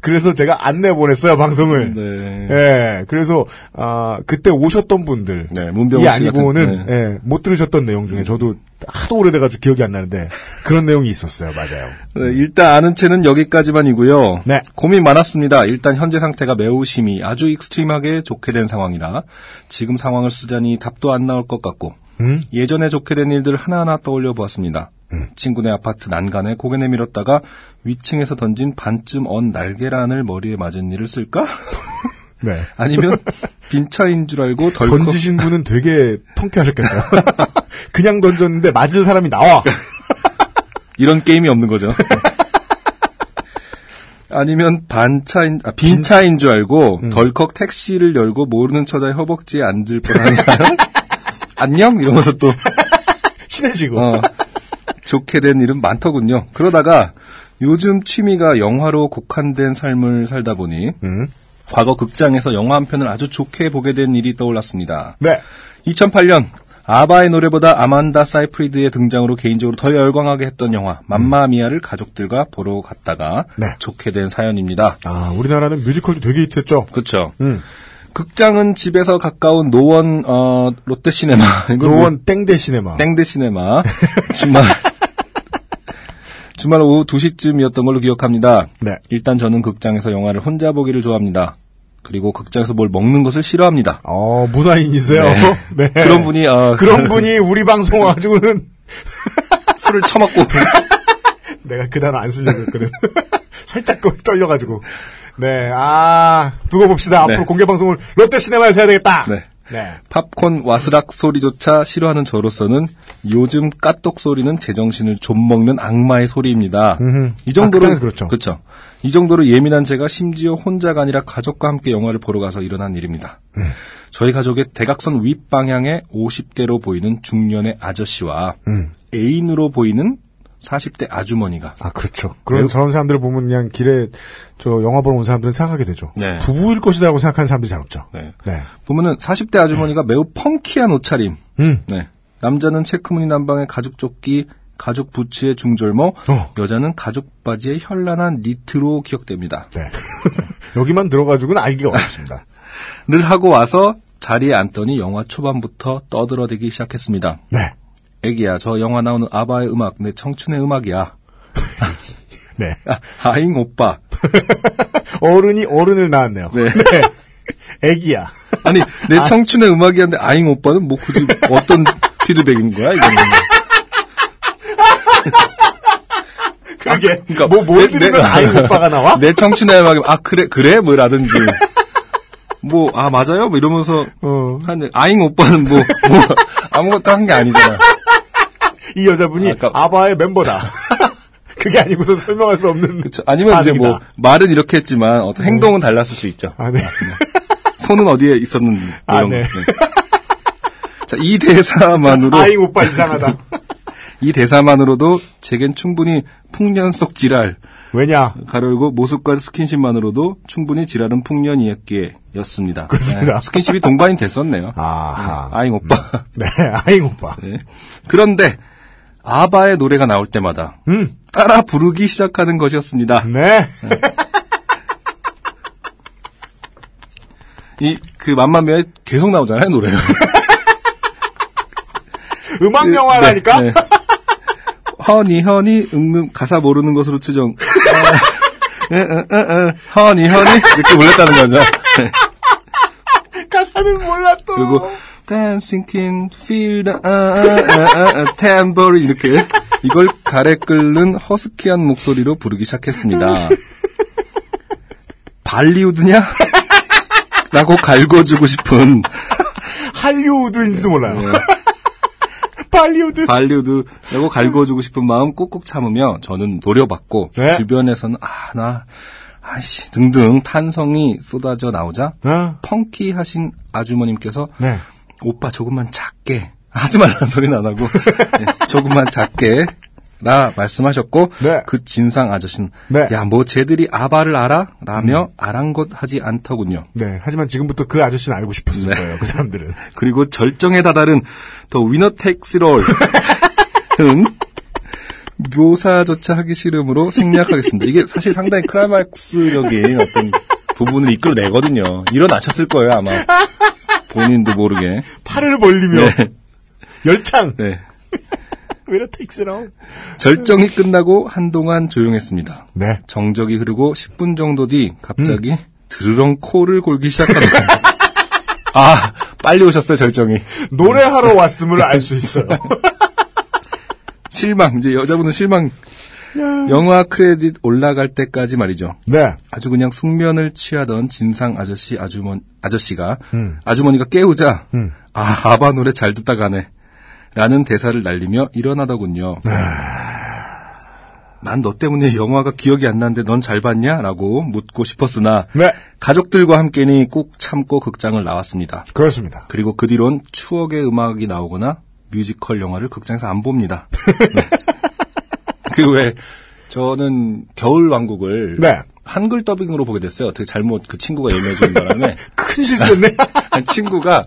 그래서 제가 안 내 보냈어요, 방송을. 네. 예, 그래서, 아, 그때 오셨던 분들. 네, 문병호 이씨 같은- 아니고는, 네. 예, 못 들으셨던 내용 중에 저도 하도 오래돼가지고 기억이 안 나는데, 그런 내용이 있었어요, 맞아요. 네, 일단 아는 채는 여기까지만이고요. 네. 고민 많았습니다. 일단 현재 상태가 매우 심히 아주 extreme하게 좋게 된 상황이라 지금 상황을 쓰자니 답도 안 나올 것 같고 음? 예전에 좋게 된 일들 하나하나 떠올려 보았습니다. 친구네 아파트 난간에 고개 내밀었다가 위층에서 던진 반쯤 언 날계란을 머리에 맞은 일을 쓸까? 네. 아니면 빈차인 줄 알고 덜컥 던지신 분은 되게 통쾌하셨겠어요. 그냥 던졌는데 맞은 사람이 나와. 이런 게임이 없는 거죠. 아니면 반차인, 아, 빈차인 줄 알고 덜컥 택시를 열고 모르는 처자의 허벅지에 앉을 뻔한 사람? 안녕? 이러면서 또, 친해지고. 어, 좋게 된 일은 많더군요. 그러다가 요즘 취미가 영화로 국한된 삶을 살다 보니 음. 과거 극장에서 영화 한 편을 아주 좋게 보게 된 일이 떠올랐습니다. 네. 2008년 아바의 노래보다 아만다 사이프리드의 등장으로 개인적으로 더 열광하게 했던 영화 맘마미아를 가족들과 보러 갔다가 네. 좋게 된 사연입니다. 아, 우리나라는 뮤지컬도 되게 히트했죠. 그렇죠. 음. 극장은 집에서 가까운 노원 어, 롯데시네마 노원 땡대 시네마. 땡드 시네마 주말 주말 오후 2시쯤이었던 걸로 기억합니다. 네. 일단 저는 극장에서 영화를 혼자 보기를 좋아합니다. 그리고 극장에서 뭘 먹는 것을 싫어합니다. 어, 문화인이세요. 네. 그런 분이 어, 그런 분이 우리 방송 와가지고는 술을 처먹고 내가 그 단어 안 쓰려고 했거든. 살짝 그 떨려가지고. 네, 아, 두고 봅시다. 네. 앞으로 공개 방송을 롯데 시네마에서 해야 되겠다. 네. 네. 팝콘 와스락 소리조차 싫어하는 저로서는 요즘 까똑 소리는 제정신을 좀 먹는 악마의 소리입니다. 음흠. 이 정도로 아, 그렇죠. 그렇죠. 이 정도로 예민한 제가 심지어 혼자가 아니라 가족과 함께 영화를 보러 가서 일어난 일입니다. 음. 저희 가족의 대각선 윗방향에 50대로 보이는 중년의 아저씨와 음. 애인으로 보이는 40대 아주머니가 아, 그렇죠. 그런 저런 사람들을 보면 그냥 길에 저 영화 보러 온 사람들은 생각하게 되죠. 네. 부부일 것이라고 생각하는 사람들이 잘 없죠. 네. 네. 보면은 40대 아주머니가 매우 펑키한 옷차림. 음. 네. 남자는 체크무늬 남방의 가죽 조끼, 가죽 부츠의 중절모, 어. 여자는 가죽 바지의 현란한 니트로 기억됩니다. 네. 여기만 들어가지고는 알기가 어렵습니다. 를 하고 와서 자리에 앉더니 영화 초반부터 떠들어대기 시작했습니다. 네. 애기야, 저 영화 나오는 아바의 음악, 내 청춘의 음악이야. 네. 아, 아잉 오빠. 어른이 어른을 낳았네요. 네. 애기야. 아니, 내 청춘의 음악이었는데 아잉 오빠는 뭐 굳이 어떤 피드백인 거야, 이거는. 그게 그러니까 뭐뭘 내- 들으면 내- 아이 오빠가 나와? 내 청춘의 음악이 아 그래 그래 뭐라든지 뭐 아 맞아요 뭐 이러면서 어. 하는데 아잉 오빠는 뭐, 뭐 아무것도 한 게 아니잖아. 이 여자분이 아까- 아바의 멤버다. 그게 아니고서 설명할 수 없는. 그쵸. 아니면 이제 뭐 반응이다. 말은 이렇게 했지만 어떤 행동은 달랐을 수 있죠. 아, 네. 손은 어디에 있었는지 뭐 아, 네. 거. 자, 이 대사만으로 아이 오빠 이상하다. 이 대사만으로도 제겐 충분히 풍년 속 지랄 왜냐? 가르고 모습과 스킨십만으로도 충분히 지랄은 풍년이었기였습니다. 그렇습니다. 네, 스킨십이 동반이 됐었네요. 아하. 아잉 오빠. 네, 아이 오빠. 네. 그런데 아바의 노래가 나올 때마다 음. 따라 부르기 시작하는 것이었습니다. 네. 이그 만만면에 계속 나오잖아요 노래가. 음악 영화라니까? 네, 네. 허니 허니 응응 가사 모르는 것으로 추정. 어, 에, 허니 허니 이렇게 불렀다는 거죠. 네. 가사는 몰라 또. 그리고 Dancing Feel the uh, uh, uh, Tambourine 이렇게 이걸 가래 끓는 허스키한 목소리로 부르기 시작했습니다. 발리우드냐? 라고 갈궈주고 싶은 할리우드인지도 몰라요. 네. 발리우드. 발리우드라고 갈궈주고 싶은 마음 꾹꾹 참으며 저는 노려봤고 네. 주변에서는 아 나 아씨 등등 탄성이 쏟아져 나오자 어? 펑키하신 아주머님께서 네. 오빠 조금만 작게 하지 말라는 소리는 안 하고 네, 조금만 작게 라 말씀하셨고 네. 그 진상 아저씨는 네. 야뭐 쟤들이 아바를 알아? 라며 아랑곳하지 않더군요. 네. 하지만 지금부터 그 아저씨는 알고 싶었을 네. 거예요. 그 사람들은. 그리고 절정에 다다른 더 위너 텍스롤 은 묘사조차 하기 싫음으로 생략하겠습니다. 이게 사실 상당히 크라이막스적인 어떤 부분을 이끌어내거든요. 일어나셨을 거예요 아마 본인도 모르게. 팔을 벌리며 네. 열창. 네. 왜이렇 텍스라고? 절정이 끝나고 한동안 조용했습니다. 네. 정적이 흐르고 10분 정도 뒤 갑자기 드르렁 코를 골기 거예요. 아, 빨리 오셨어요, 절정이. 노래하러 왔음을 알 수 있어요. 실망, 이제 여자분은 실망. 영화 크레딧 올라갈 때까지 말이죠. 네. 아주 그냥 숙면을 취하던 진상 아저씨 아주머 아저씨가 음. 아주머니가 깨우자 음. 아 아바 노래 잘 듣다 가네 라는 대사를 날리며 일어나더군요. 난 너 때문에 영화가 기억이 안 나는데 넌 잘 봤냐? 라고 묻고 싶었으나 네. 가족들과 함께니 꾹 참고 극장을 나왔습니다. 그렇습니다. 그리고 그 뒤론 추억의 음악이 나오거나 뮤지컬 영화를 극장에서 안 봅니다. 그외 저는 겨울 왕국을 네. 한글 더빙으로 보게 됐어요. 어떻게 잘못 그 친구가 예매해 주는 바람에 큰 실수했네. 한 친구가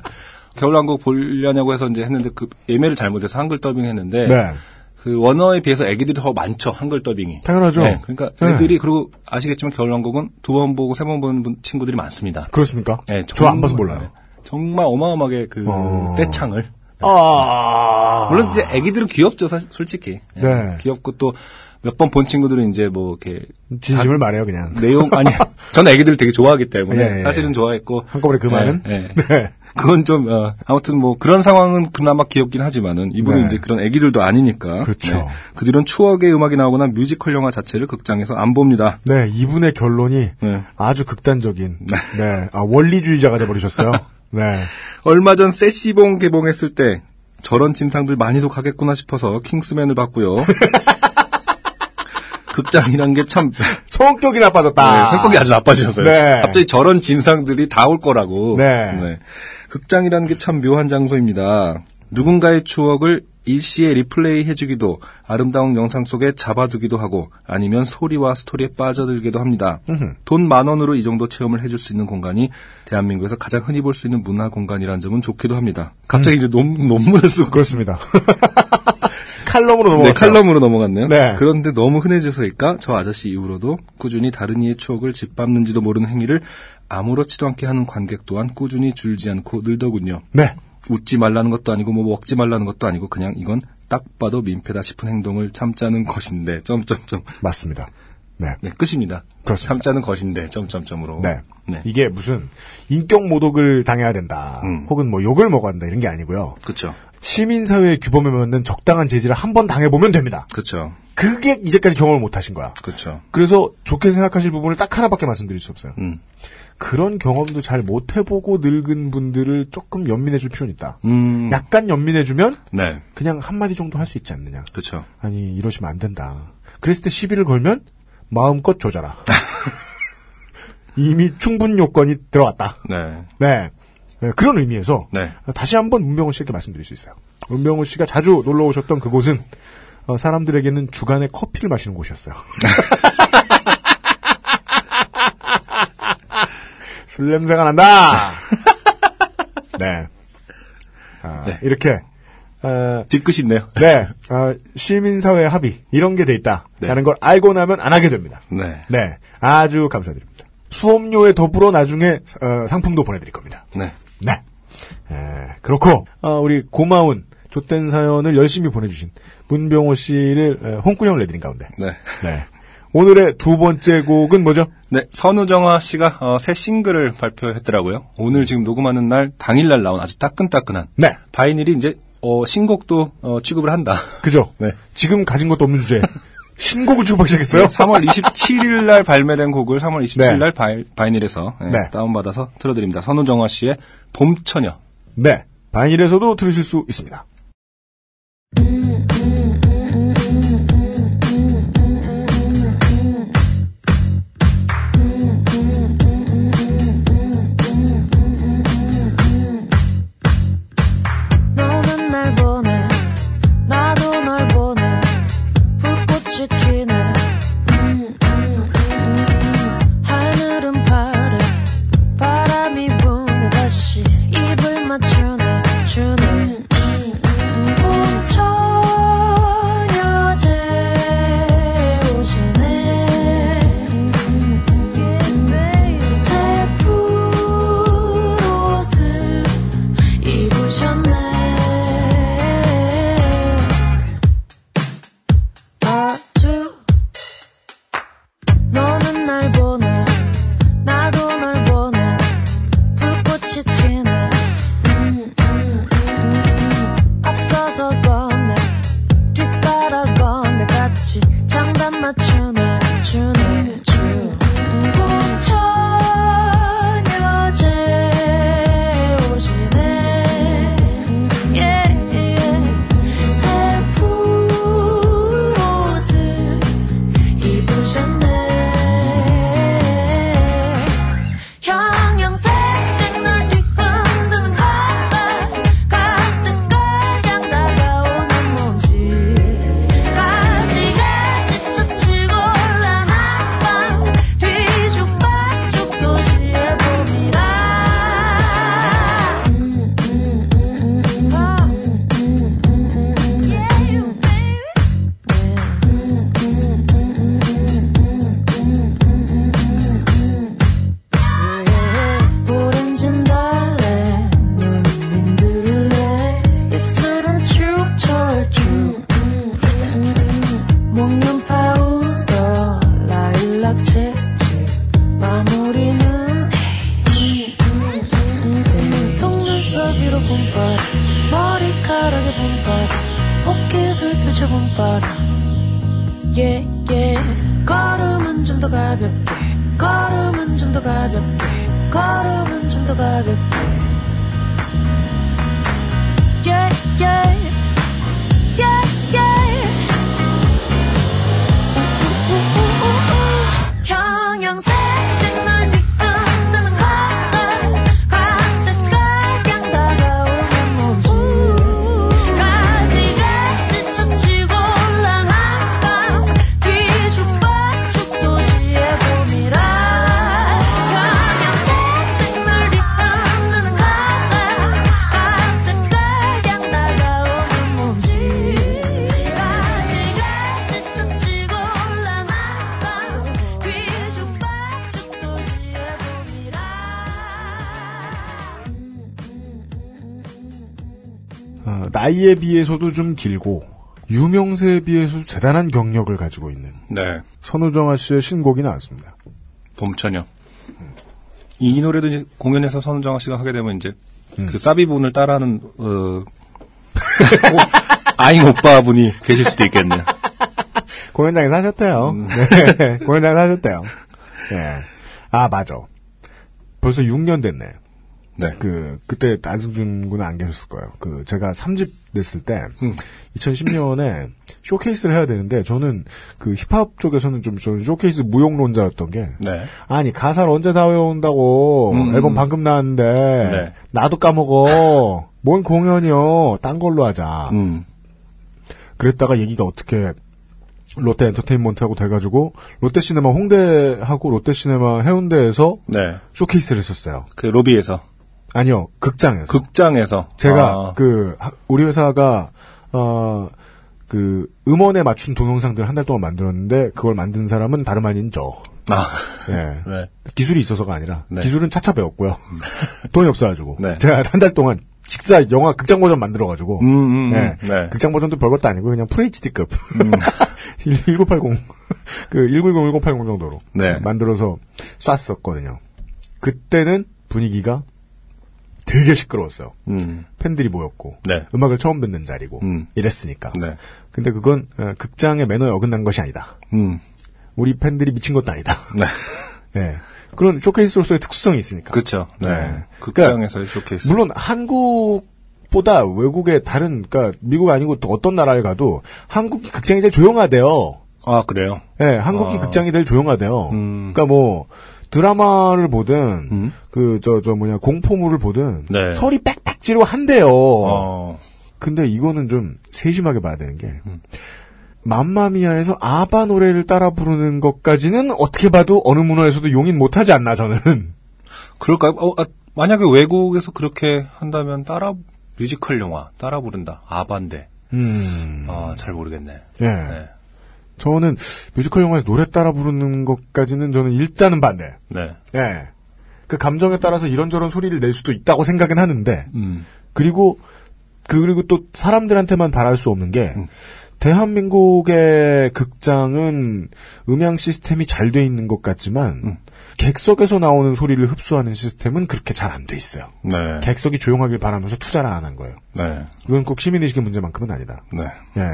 겨울 왕국 보려냐고 해서 이제 했는데 그 예매를 잘못해서 한글 더빙 했는데 네. 그 원어에 비해서 애기들이 더 많죠 한글 더빙이. 당연하죠. 네, 그러니까 네. 애들이 그리고 아시겠지만 겨울 왕국은 두 번 보고 세 번 보는 분- 친구들이 많습니다. 그렇습니까? 네, 저 안 봐서 몰라요. 정말 어마어마하게 그 어. 떼창을 아. 물론 이제 애기들은 귀엽죠, 사실, 솔직히. 예, 네. 귀엽고 또 몇 번 본 친구들은 이제 뭐 이렇게 진심을 말해요, 그냥. 내용 아니 저는 애기들 되게 좋아하기 때문에 예, 예. 사실은 좋아했고 한꺼번에 그 말은? 예, 예. 네. 그건 좀 어, 아무튼 뭐 그런 상황은 그나마 귀엽긴 하지만은 이분은 네. 이제 그런 애기들도 아니니까 그렇죠. 그 뒤로는 추억의 음악이 나오거나 뮤지컬 영화 자체를 극장에서 안 봅니다. 네, 이분의 결론이 네. 아주 극단적인, 네, 아, 원리주의자가 돼버리셨어요. 네. 얼마 전 세시봉 개봉했을 때 저런 진상들 많이도 가겠구나 싶어서 킹스맨을 봤고요. 극장이란 게 참 성격이 나빠졌다. 네, 성격이 아주 나빠지셨어요. 네. 갑자기 저런 진상들이 다 올 거라고. 네. 극장이라는 게참 묘한 장소입니다. 누군가의 추억을 일시에 리플레이 해주기도 아름다운 영상 속에 잡아두기도 하고 아니면 소리와 스토리에 빠져들기도 합니다. 돈 만 원으로 이 정도 체험을 해줄 수 있는 공간이 대한민국에서 가장 흔히 볼 수 있는 문화 공간이라는 점은 좋기도 합니다. 갑자기 이제 논, 논문을 쓰고 그렇습니다. 칼럼으로 네, 넘어갔어요. 칼럼으로 넘어갔네요. 네. 그런데 너무 흔해져서일까? 저 아저씨 이후로도 꾸준히 다른 이의 추억을 짓밟는지도 모르는 행위를 아무렇지도 않게 하는 관객 또한 꾸준히 줄지 않고 늘더군요. 네. 웃지 말라는 것도 아니고 뭐 먹지 말라는 것도 아니고 그냥 이건 딱 봐도 민폐다 싶은 행동을 참자는 것인데 점점점 맞습니다. 네. 네 끝입니다. 그렇습니다. 참자는 것인데 점점점으로 네. 네. 이게 무슨 인격 모독을 당해야 된다. 음. 혹은 뭐 욕을 먹어야 한다. 이런 게 아니고요. 그렇죠. 시민사회의 규범에 맞는 적당한 제지를 한 번 당해보면 됩니다. 그렇죠. 그게 이제까지 경험을 못 하신 거야. 그렇죠. 그래서 좋게 생각하실 부분을 딱 하나밖에 말씀드릴 수 없어요. 음. 그런 경험도 잘 못 해보고 늙은 분들을 조금 연민해줄 필요는 있다. 음. 약간 연민해주면 네. 그냥 한마디 정도 할 수 있지 않느냐. 그렇죠. 아니 이러시면 안 된다. 그랬을 때 시비를 걸면 마음껏 조져라. 이미 충분 요건이 들어왔다. 네. 네. 네, 그런 의미에서 네. 다시 한번 문병호 씨에게 말씀드릴 수 있어요. 문병호 씨가 자주 놀러 오셨던 그곳은 어, 사람들에게는 주간에 커피를 마시는 곳이었어요. 술 냄새가 난다. 네. 아, 네. 이렇게 어, 뒤끝이 있네요. 네 어, 시민사회 합의 이런 게 돼 있다라는 네. 걸 알고 나면 안 하게 됩니다. 네. 네, 아주 감사드립니다. 수업료에 더불어 나중에 어, 상품도 보내드릴 겁니다. 네. 네. 에, 그렇고 어, 우리 고마운 좆된 사연을 열심히 보내주신 문병호 씨를 에, 홍군형 내드린 가운데 네. 네. 오늘의 두 번째 곡은 뭐죠? 네, 선우정아 씨가 어, 새 싱글을 발표했더라고요. 오늘 지금 녹음하는 날 당일날 나온 아주 따끈따끈한 네, 바이닐이 이제 어, 신곡도 어, 취급을 한다. 그죠? 네. 지금 가진 것도 없는 주제에 신곡을 주고받기 시작했어요? 3월 27일 날 발매된 곡을 3월 27일 네. 날 바이, 바이닐에서 예, 네. 다운받아서 틀어드립니다. 선우정아 씨의 봄처녀. 네, 바이닐에서도 들으실 수 있습니다. 너 나이에 비해서도 좀 길고 유명세에 비해서도 대단한 경력을 가지고 있는 네. 선우정아 씨의 신곡이 나왔습니다. 봄처녀. 이 노래도 이제 공연에서 선우정아 씨가 하게 되면 이제 그 사비본을 따라하는 어 아잉 오빠분이 계실 수도 있겠네요. 공연장에서 하셨대요. 음. 네, 공연장에서 하셨대요. 예. 아, 맞아. 벌써 6년 됐네. 네. 그, 그때 안승준 군은 안 계셨을 거예요. 그, 제가 3집 냈을 때, 음. 2010년에 쇼케이스를 해야 되는데, 저는 그 힙합 쪽에서는 좀, 저는 쇼케이스 무용론자였던 게, 네. 아니, 가사를 언제 다 외운다고, 음, 앨범 음. 방금 나왔는데, 네. 나도 까먹어. 뭔 공연이요. 딴 걸로 하자. 음. 그랬다가 얘기가 어떻게 롯데 엔터테인먼트하고 돼가지고 롯데 시네마 홍대하고 롯데 시네마 해운대에서 네. 쇼케이스를 했었어요. 그 로비에서 아니요 극장에서. 극장에서 제가 아, 그 하- 우리 회사가 어 그 음원에 맞춘 동영상들 한 달 동안 만들었는데 그걸 만든 사람은 다름 아닌 저. 아, 예. 네. 기술이 있어서가 아니라 네. 기술은 차차 배웠고요. 돈이 없어가지고 네. 제가 한 달 동안 직사 영화 극장 버전 만들어가지고 음, 음, 음. 예. 네. 극장 버전도 별것도 아니고 그냥 FHD급 1980 그 1910, 1080 정도로 네. 만들어서 쐈었거든요. 그때는 분위기가 되게 시끄러웠어요. 음. 팬들이 모였고 네. 음악을 처음 듣는 자리고 음. 이랬으니까. 네. 근데 그건 어, 극장의 매너에 어긋난 것이 아니다. 음. 우리 팬들이 미친 것도 아니다. 네. 예. 그런 쇼케이스로서의 특수성이 있으니까. 그렇죠. 네. 네. 극장에서의 쇼케이스. 물론 한국 보다 외국의 다른 그러니까 미국 아니고 또 어떤 나라에 가도 한국이 극장이 제일 조용하대요. 아, 그래요? 예, 한국이 아. 극장이 제일 조용하대요. 음. 그러니까 뭐 드라마를 보든 음. 그저저 뭐냐 공포물을 보든 네. 소리 빽빽 지르고 한대요. 어. 근데 이거는 좀 세심하게 봐야 되는 게 음. 맘마미아에서 아바 노래를 따라 부르는 것까지는 어떻게 봐도 어느 문화에서도 용인 못하지 않나 저는. 그럴까요? 어, 아, 만약에 외국에서 그렇게 한다면 따라, 뮤지컬 영화, 따라 부른다. 아반데. 음. 아, 잘 모르겠네. 예. 네. 저는 뮤지컬 영화에서 노래 따라 부르는 것까지는 저는 일단은 반대. 네. 예. 그 감정에 따라서 이런저런 소리를 낼 수도 있다고 생각은 하는데, 음. 그리고, 그, 그리고 또 사람들한테만 바랄 수 없는 게, 음. 대한민국의 극장은 음향 시스템이 잘 돼 있는 것 같지만, 음. 객석에서 나오는 소리를 흡수하는 시스템은 그렇게 잘 안 돼 있어요. 네. 객석이 조용하길 바라면서 투자를 안 한 거예요. 네. 이건 꼭 시민의식의 문제만큼은 아니다. 네. 예.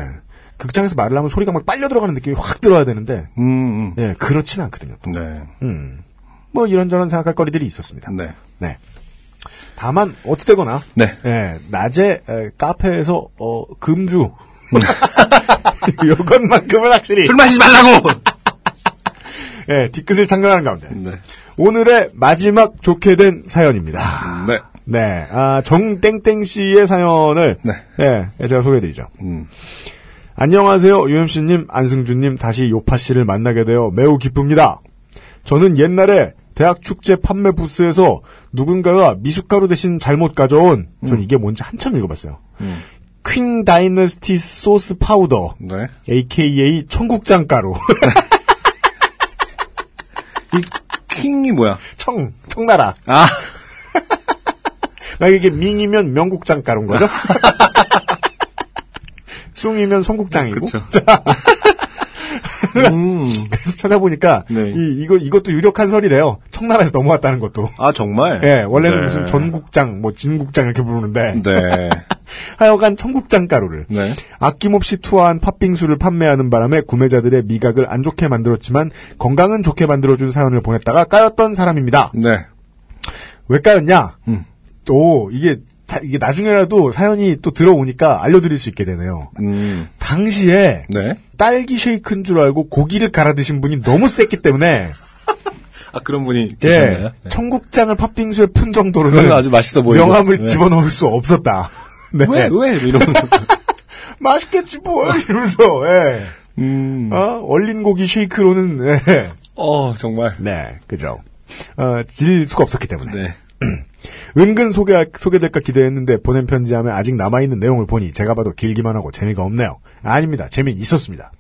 극장에서 말을 하면 소리가 막 빨려 들어가는 느낌이 확 들어야 되는데, 음, 음. 예, 그렇진 않거든요. 네. 음. 뭐 이런저런 생각할 거리들이 있었습니다. 네. 네. 다만 어찌되거나 네. 예, 낮에 에, 카페에서 어, 금주 요것만큼은 확실히 술 마시지 말라고! 예, 뒤끝을 창간하는 가운데 네. 오늘의 마지막 좋게 된 사연입니다. 네. 네, 아, 정땡땡 씨의 사연을 네. 예, 제가 소개해드리죠. 음. 안녕하세요, 유엠씨님, 안승준님, 다시 요파 씨를 만나게 되어 매우 기쁩니다. 저는 옛날에 대학 축제 판매 부스에서 누군가가 미숫가루 대신 잘못 가져온, 전 이게 뭔지 한참 읽어봤어요. 음. Qing dynasty sauce powder, 네. AKA 청국장 가루. 이 Qing이 뭐야? 청, 청나라. 아, 나 이게 밍이면 명국장 가루인 거죠? 숭이면 송국장이고. 음. 그래서 찾아보니까 네. 이 이거 이것도 유력한 설이래요. 청나라에서 넘어왔다는 것도. 아, 정말? 예, 원래는 네. 무슨 전국장, 뭐 진국장 이렇게 부르는데 네. 하여간 청국장 가루를 네. 아낌없이 투하한 팥빙수를 판매하는 바람에 구매자들의 미각을 안 좋게 만들었지만 건강은 좋게 만들어준 사연을 보냈다가 까였던 사람입니다. 네. 왜 까였냐? 음. 또 이게 다- 이게 나중에라도 사연이 또 들어오니까 알려드릴 수 있게 되네요. 음. 당시에 네. 딸기 쉐이크인 줄 알고 고기를 갈아 드신 분이 너무 셌기 때문에 아, 그런 분이 계셨나요? 예, 네. 청국장을 팥빙수에 푼 정도로는 아주 맛있어 보이고. 명함을 네. 집어넣을 수 없었다. 네. 왜, 왜? 이러면서. 맛있겠지 뭐 이러면서 예. 음. 어, 얼린 고기 쉐이크로는 예. 어, 정말. 네 그죠. 어, 질 수가 없었기 때문에 네. 은근 소개 소개될까 기대했는데 보낸 편지함에 아직 남아 있는 내용을 보니 제가 봐도 길기만 하고 재미가 없네요. 아닙니다. 재미 는 있었습니다.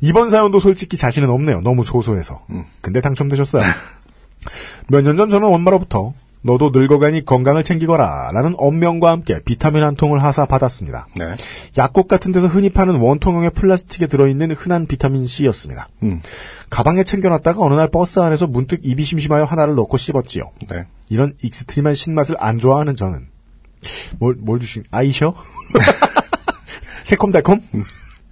이번 사연도 솔직히 자신은 없네요. 너무 소소해서. 근데 당첨되셨어요. 몇 년 전 저는 엄마로부터 너도 늙어가니 건강을 챙기거라 라는 엄명과 함께 비타민 한 통을 하사 받았습니다. 네. 약국 같은 데서 흔히 파는 원통형의 플라스틱에 들어있는 흔한 비타민 C였습니다. 음. 가방에 챙겨놨다가 어느 날 버스 안에서 문득 입이 심심하여 하나를 넣고 씹었지요. 네. 이런 extreme한 신맛을 안 좋아하는 저는 뭘, 뭘 주신 아이셔? 새콤달콤?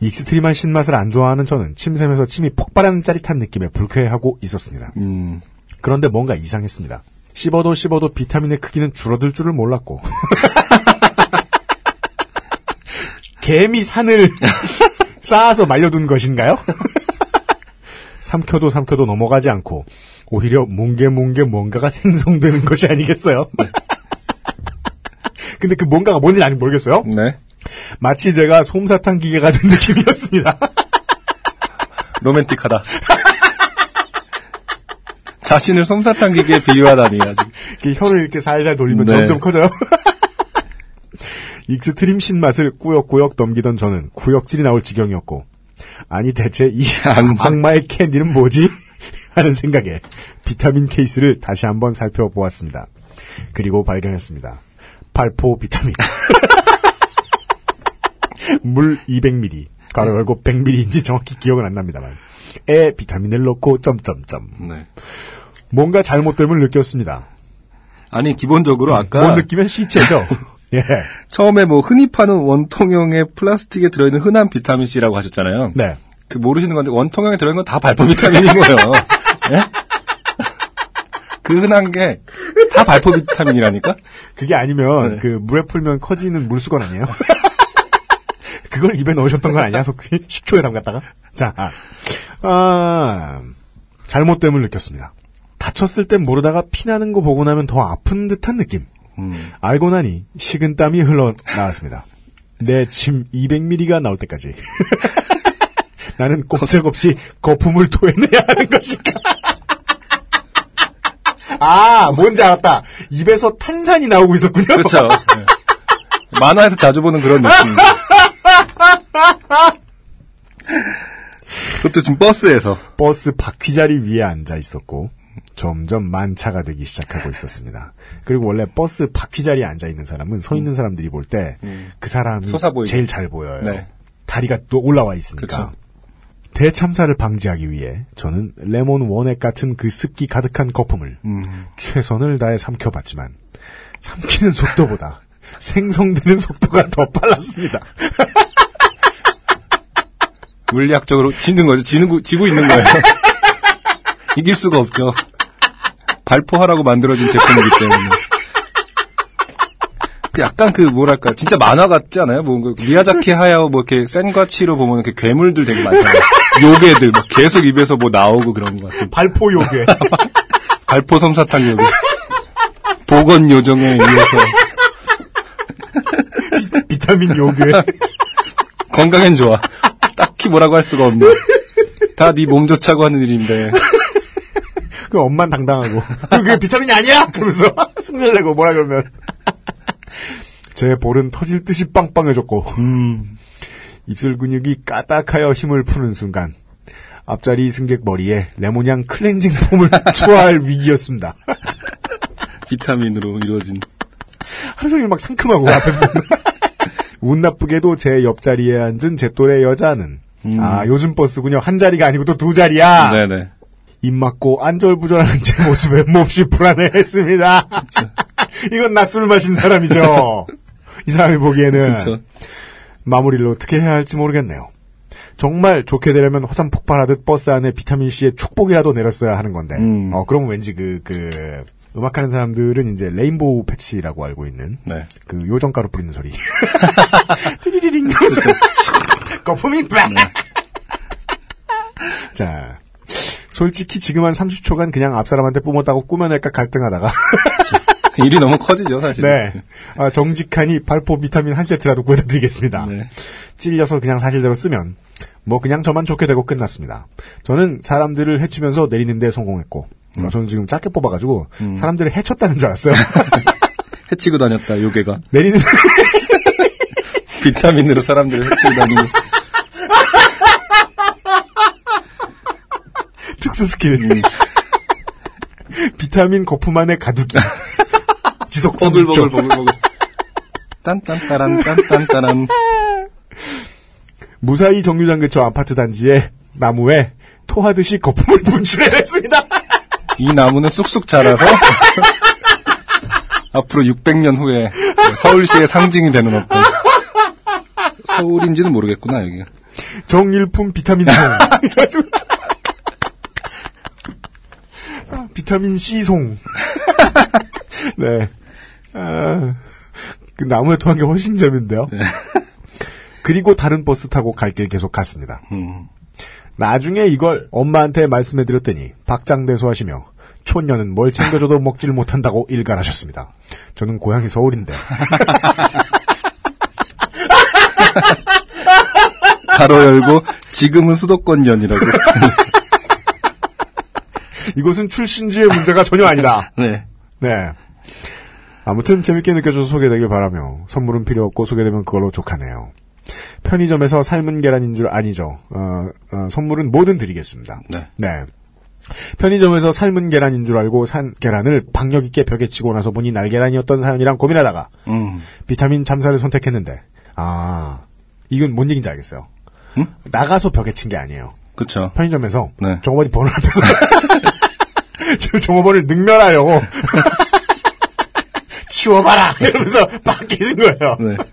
extreme한 신맛을 안 좋아하는 저는 침샘에서 침이 폭발하는 짜릿한 느낌에 불쾌해하고 있었습니다. 음. 그런데 뭔가 이상했습니다. 씹어도 씹어도 비타민의 크기는 줄어들 줄을 몰랐고. 개미 산을 쌓아서 말려둔 것인가요? 삼켜도 삼켜도 넘어가지 않고 오히려 뭉게뭉게 뭔가가 생성되는 것이 아니겠어요? 근데 그 뭔가가 뭔지 아직 모르겠어요. 네. 마치 제가 솜사탕 기계가 된 느낌이었습니다. 로맨틱하다. 자신을 솜사탕 기계에 비유하다니 아직. 이렇게 혀를 이렇게 살살 돌리면 네. 점점 커져요. extreme 신맛을 꾸역꾸역 넘기던 저는 구역질이 나올 지경이었고 아니 대체 이 악마. 악마의 캔디는 뭐지? 하는 생각에 비타민 케이스를 다시 한번 살펴보았습니다. 그리고 발견했습니다. 발포 비타민. 물 200ml. 가로 열고 100ml인지 정확히 기억은 안 납니다만. 에 비타민을 넣고 점점점. 네. 뭔가 잘못됨을 느꼈습니다. 아니 기본적으로 아까 뭔 느낌은 시체죠. 예. 처음에 뭐 흔히 파는 원통형의 플라스틱에 들어있는 흔한 비타민 C라고 하셨잖아요. 네. 그 모르시는 건데 원통형에 들어있는 건 다 발포 비타민인 거예요. 예? 그 흔한 게 다 발포 비타민이라니까? 그게 아니면 네. 그 물에 풀면 커지는 물수건 아니에요? 그걸 입에 넣으셨던 건 아니야? 속 식초에 담갔다가? 자, 아, 아, 잘못됨을 느꼈습니다. 다쳤을 땐 모르다가 피나는 거 보고 나면 더 아픈 듯한 느낌. 음. 알고 나니 식은 땀이 흘러나왔습니다. 내 침 200ml가 나올 때까지. 나는 꼼짝없이 거품을 토해내야 하는 것일까? 아, 뭔지 알았다. 입에서 탄산이 나오고 있었군요. 그렇죠. 네. 만화에서 자주 보는 그런 느낌. 그것도 좀 버스에서. 버스 바퀴자리 위에 앉아 있었고 점점 만차가 되기 시작하고 있었습니다. 그리고 원래 버스 바퀴자리에 앉아 있는 사람은 서 있는 사람들이 볼 때그 사람이. 제일 잘 보여요. 네. 다리가 또 올라와 있으니까. 그쵸. 대참사를 방지하기 위해 저는 레몬 원액 같은 그 습기 가득한 거품을 음. 최선을 다해 삼켜봤지만 삼키는 속도보다 생성되는 속도가 더 빨랐습니다. 물리학적으로 지는 거죠. 지는, 거- 지고 있는 거예요. 이길 수가 없죠. 발포하라고 만들어진 제품이기 때문에. 그 약간 그 뭐랄까 진짜 만화 같지 않아요? 뭐 미야자키 하야오 뭐 이렇게 센과치로 보면 이렇게 괴물들 되게 많잖아요. 요괴들 막 계속 입에서 뭐 나오고 그런 것 같은. 발포 요괴. 발포 솜사탕 요괴. 보건 요정에 의해서 비 타민 요괴. 건강엔 좋아. 딱히 뭐라고 할 수가 없네. 다 네 몸 좋자고 하는 일인데. 그 엄만 당당하고 그게 비타민이 아니야 그러면서 승질 내고 뭐라 그러면 제 볼은 터질 듯이 빵빵해졌고 입술 근육이 까딱하여 힘을 푸는 순간 앞자리 승객 머리에 레몬향 클렌징 폼을 투하할 위기였습니다. 비타민으로 이루어진. 하루 종일 막 상큼하고 앞에 보면 운 나쁘게도 제 옆자리에 앉은 제 또래 여자는 아 요즘 버스군요 한 자리가 아니고 또 두 자리야. 네네. 입 맞고 안절부절하는 제 모습에 몹시 불안해했습니다. 이건 나술 마신 사람이죠. 이 사람이 보기에는. 마무리를 어떻게 해야 할지 모르겠네요. 정말 좋게 되려면 화산 폭발하듯 버스 안에 비타민 C의 축복이라도 내렸어야 하는 건데. 음. 어 그러면 왠지 그 그 음악하는 사람들은 이제 레인보우 패치라고 알고 있는 네. 그 요정가루 뿌리는 소리. 띠리리링. 거품이 빡. 자. 솔직히 지금 한 30초간 그냥 앞사람한테 뿜었다고 꾸며낼까 갈등하다가 일이 너무 커지죠, 사실. 네 아, 정직하니 발포 비타민 한 세트라도 구해다 드리겠습니다. 네. 찔려서 그냥 사실대로 쓰면 뭐 그냥 저만 좋게 되고 끝났습니다. 저는 사람들을 해치면서 내리는데 성공했고 어, 저는 지금 짧게 뽑아가지고 사람들을 해쳤다는 줄 알았어요. 해치고 다녔다, 요괴가. 내리는 비타민으로 사람들을 해치고 다니고. 특수 스킬. 비타민 거품 안에 가두기. 지속 3초. 버글버글, 버글버글. 딴딴따란, 딴딴따란. 무사히 정류장 근처 아파트 단지에 나무에 토하듯이 거품을 분출해냈습니다. 이 나무는 쑥쑥 자라서 앞으로 600년 후에 서울시의 상징이 되는 어떤 서울인지는 모르겠구나 여기. 정일품 비타민송. 아, 비타민 C송. 네. 아, 그 나무에 토한 게 훨씬 재밌는데요. 그리고 다른 버스 타고 갈 길 계속 갔습니다. 음. 나중에 이걸 엄마한테 말씀해 드렸더니 박장대소하시며 촌년은 뭘 챙겨줘도 먹지를 못한다고 일갈하셨습니다. 저는 고향이 서울인데 가로 열고 지금은 수도권년이라고. 이것은 출신지의 문제가 전혀 아니다. 네. 네. 아무튼 재밌게 느껴져서 소개되길 바라며 선물은 필요 없고 소개되면 그걸로 족하네요. 편의점에서 삶은 계란인 줄 아니죠. 어, 어, 선물은 뭐든 드리겠습니다. 네. 편의점에서 삶은 계란인 줄 알고 산 계란을 박력 있게 벽에 치고 나서 보니 날계란이었던 사연이랑 고민하다가 음. 비타민 잠사를 선택했는데 아 이건 뭔 얘기인지 알겠어요. 음? 나가서 벽에 친 게 아니에요. 그쵸. 편의점에서 네. 종업원이 번호 앞에서 종업원을 능멸하려고 치워봐라 이러면서 빡 깨진 거예요. 네.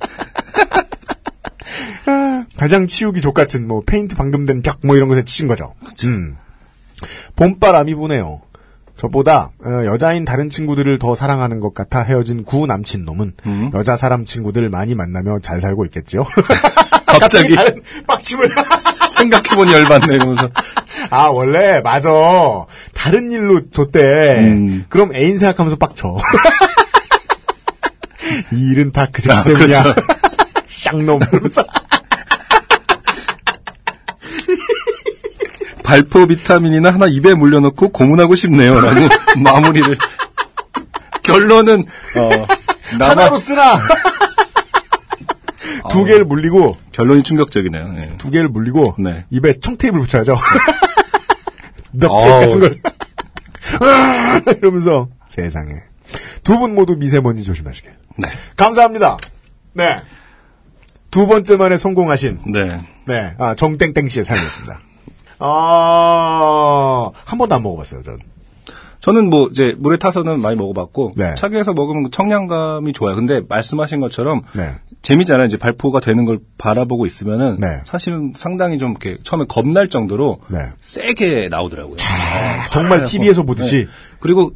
가장 치우기 좋 같은 뭐 페인트 방금 된 벽 뭐 이런 것에 치신 거죠. 음. 봄바람이 부네요. 저보다 어, 여자인 다른 친구들을 더 사랑하는 것 같아 헤어진 구 남친 놈은 음. 여자 사람 친구들 많이 만나며 잘 살고 있겠죠. 갑자기 빡침을 생각해보니 열받네 이러면서. 아 원래 맞아 다른 일로 줬대. 음. 그럼 애인 생각하면서 빡쳐. 이 일은 다 그 새끼 아, 때문이야. 그렇죠. 쌍놈 발포 비타민이나 하나 입에 물려놓고 고문하고 싶네요 라고 마무리를. 결론은 어, 나만 하나로 쓰라. 두 개를 물리고 결론이 충격적이네요. 예. 두 개를 물리고 네. 입에 청테이프를 붙여야죠. 넉테이프 어우. 같은 걸 이러면서 세상에 두 분 모두 미세먼지 조심하시길. 네. 감사합니다. 네. 두 번째 만에 성공하신 네. 네, 아, 정땡땡 씨의 사연이었습니다. 아, 한 번도 안 먹어봤어요, 전. 저는 뭐 이제 물에 타서는 많이 먹어봤고 네. 차게해서 먹으면 그 청량감이 좋아요. 근데 말씀하신 것처럼 네. 재미잖아요. 이제 발포가 되는 걸 바라보고 있으면은 네. 사실은 상당히 좀 이렇게 처음에 겁날 정도로 네. 세게 나오더라고요. 아, 정말 아, TV에서 어, 보듯이. 네. 그리고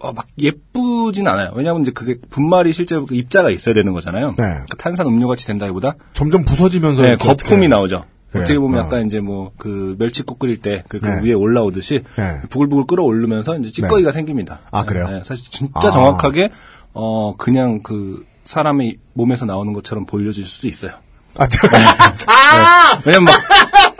어, 막 예쁘진 않아요. 왜냐하면 이제 그게 분말이 실제로 그 입자가 있어야 되는 거잖아요. 네. 그러니까 탄산 음료 같이 된다기보다 점점 부서지면서. 네, 거품이 나오죠. 그래요. 어떻게 보면 어. 약간 이제 뭐 그 멸치국 끓일 때그 네. 위에 올라오듯이 네. 부글부글 끓어오르면서 이제 찌꺼기가 생깁니다. 아, 그래요? 네, 사실 진짜 아. 정확하게 어 그냥 그 사람의 몸에서 나오는 것처럼 보여줄 수도 있어요. 아, 저, 왜냐면 막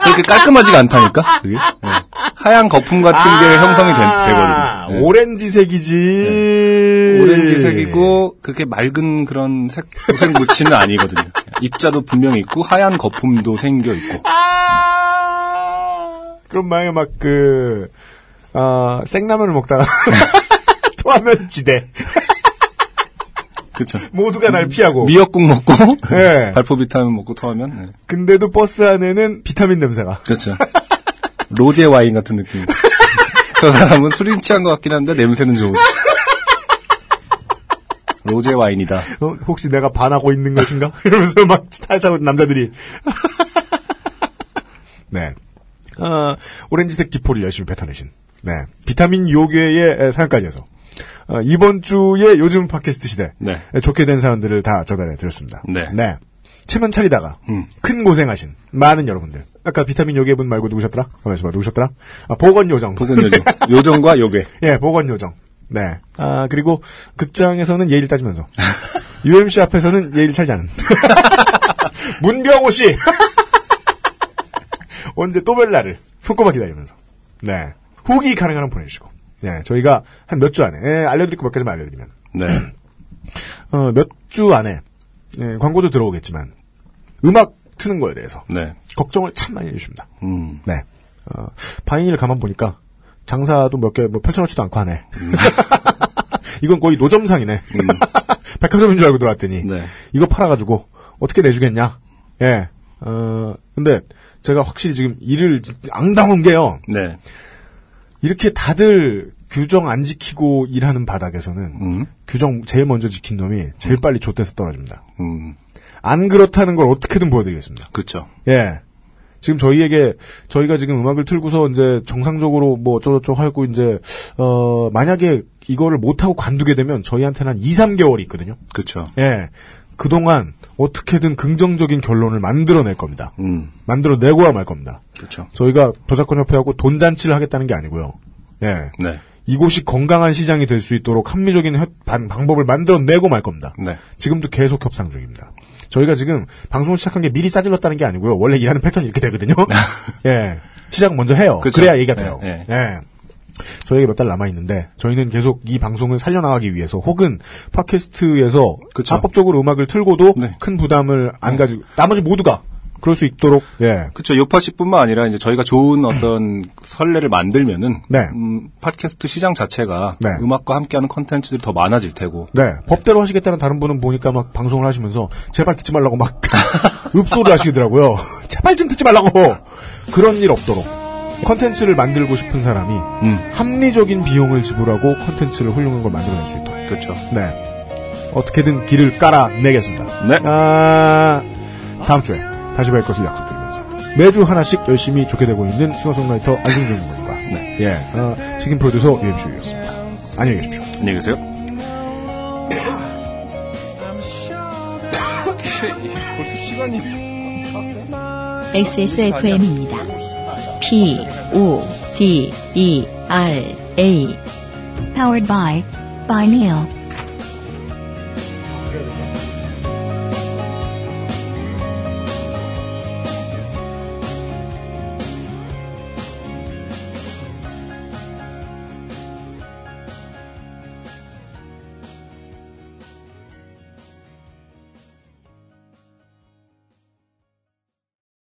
그렇게 깔끔하지가 않다니까. 그게? 네. 하얀 거품 같은 게 형성이 되, 아, 거든요 네. 오렌지색이지. 오렌지색이고 그렇게 맑은 그런 색 무색 무치는 아니거든요. 입자도 분명히 있고 하얀 거품도 생겨 있고. 아, 그럼 만약에 막 그, 아, 생라면을 먹다가 토하면 지대. 그렇죠. 모두가 날 피하고. 미역국 먹고 네. 발포 비타민 먹고 토하면 네. 근데도 버스 안에는 비타민 냄새가. 그렇죠. 로제 와인 같은 느낌. 저 사람은 술이 취한 것 같긴 한데 냄새는 좋은. 로제 와인이다. 어, 혹시 내가 반하고 있는 것인가? 이러면서 막 탈차고 남자들이. 네. 어, 오렌지색 기포를 열심히 뱉어내신. 네. 비타민 요괴의 사연까지 해서. 어, 이번 주에 요즘 팟캐스트 시대. 네. 좋게 된 사연들을 다 전달해 드렸습니다. 네. 체면 차리다가 음. 큰 고생하신 많은 여러분들. 아까 비타민 요괴분 말고 누구셨더라? 가만있어 봐. 누구셨더라? 아, 보건 요정. 보건 요정. 요정과 요괴. 예, 보건 요정. 네. 아, 그리고 극장에서는 예의를 따지면서. UMC 앞에서는 예의를 차리지 않은. 문병호 씨! 언제 또 뵐 날을 손꼽아 기다리면서. 네. 후기 가능하면 보내주시고. 네, 저희가 한 몇 주 안에, 예, 알려드릴 거 몇 가지만 알려드리면. 네. 어, 몇 주 안에, 예, 광고도 들어오겠지만, 음악 트는 거에 대해서 네. 걱정을 참 많이 해주십니다. 음. 네. 어, 바이닐 가만 보니까 장사도 몇 개 뭐 펼쳐놓지도 않고 하네. 이건 거의 노점상이네. 백화점인 줄 알고 들어왔더니 네. 이거 팔아가지고 어떻게 내주겠냐. 예. 어 근데 제가 확실히 지금 일을 앙당한 게요. 네. 이렇게 다들 규정 안 지키고 일하는 바닥에서는 음. 규정 제일 먼저 지킨 놈이 제일 빨리 좆돼서 떨어집니다. 음. 안 그렇다는 걸 어떻게든 보여드리겠습니다. 그렇죠. 예. 지금 저희에게 저희가 지금 음악을 틀고서 이제 정상적으로 뭐 어쩌고저쩌고 하고 이제 어 만약에 이거를 못 하고 관두게 되면 저희한테는 한 2, 3개월이 있거든요. 그렇죠. 예. 그동안 어떻게든 긍정적인 결론을 만들어낼 겁니다. 음, 만들어내고야 말 겁니다. 그렇죠. 저희가 저작권협회하고 돈 잔치를 하겠다는 게 아니고요. 예. 네, 이곳이 건강한 시장이 될 수 있도록 합리적인 협- 반- 방법을 만들어내고 말 겁니다. 네, 지금도 계속 협상 중입니다. 저희가 지금 방송을 시작한 게 미리 싸질렀다는 게 아니고요. 원래 일하는 패턴이 이렇게 되거든요. 예. 시작은 먼저 해요. 그쵸. 그래야 얘기가 돼요. 네, 예. 저희에게 몇 달 남아 있는데, 저희는 계속 이 방송을 살려나가기 위해서, 혹은 팟캐스트에서 그쵸. 합법적으로 음악을 틀고도 네. 큰 부담을 안 가지고, 나머지 모두가 그럴 수 있도록, 예. 그렇죠. 요파씨뿐만 아니라 이제 저희가 좋은 어떤 선례를 만들면은 네. 음, 팟캐스트 시장 자체가 네. 음악과 함께하는 컨텐츠들이 더 많아질 테고. 네. 법대로 하시겠다는 다른 분은 보니까 막 방송을 하시면서, 제발 듣지 말라고 막, 읍소를 하시더라고요. 제발 좀 듣지 말라고! 그런 일 없도록. 컨텐츠를 만들고 싶은 사람이 음, 합리적인 비용을 지불하고 컨텐츠를 훌륭한 걸 만들어낼 수 있도록. 그렇죠. 네. 어떻게든 길을 깔아내겠습니다. 네. 아, 다음 주에 다시 뵐 것을 약속드리면서 매주 하나씩 열심히 좋게 되고 있는 싱어송라이터 안승준 군과 네. 예, 어, 책임 프로듀서 UMC였습니다. 안녕히 계십시오. 안녕히 계세요. 벌써 시간이 XSFM입니다. P, O, D, E, R, A. Powered by Bineal.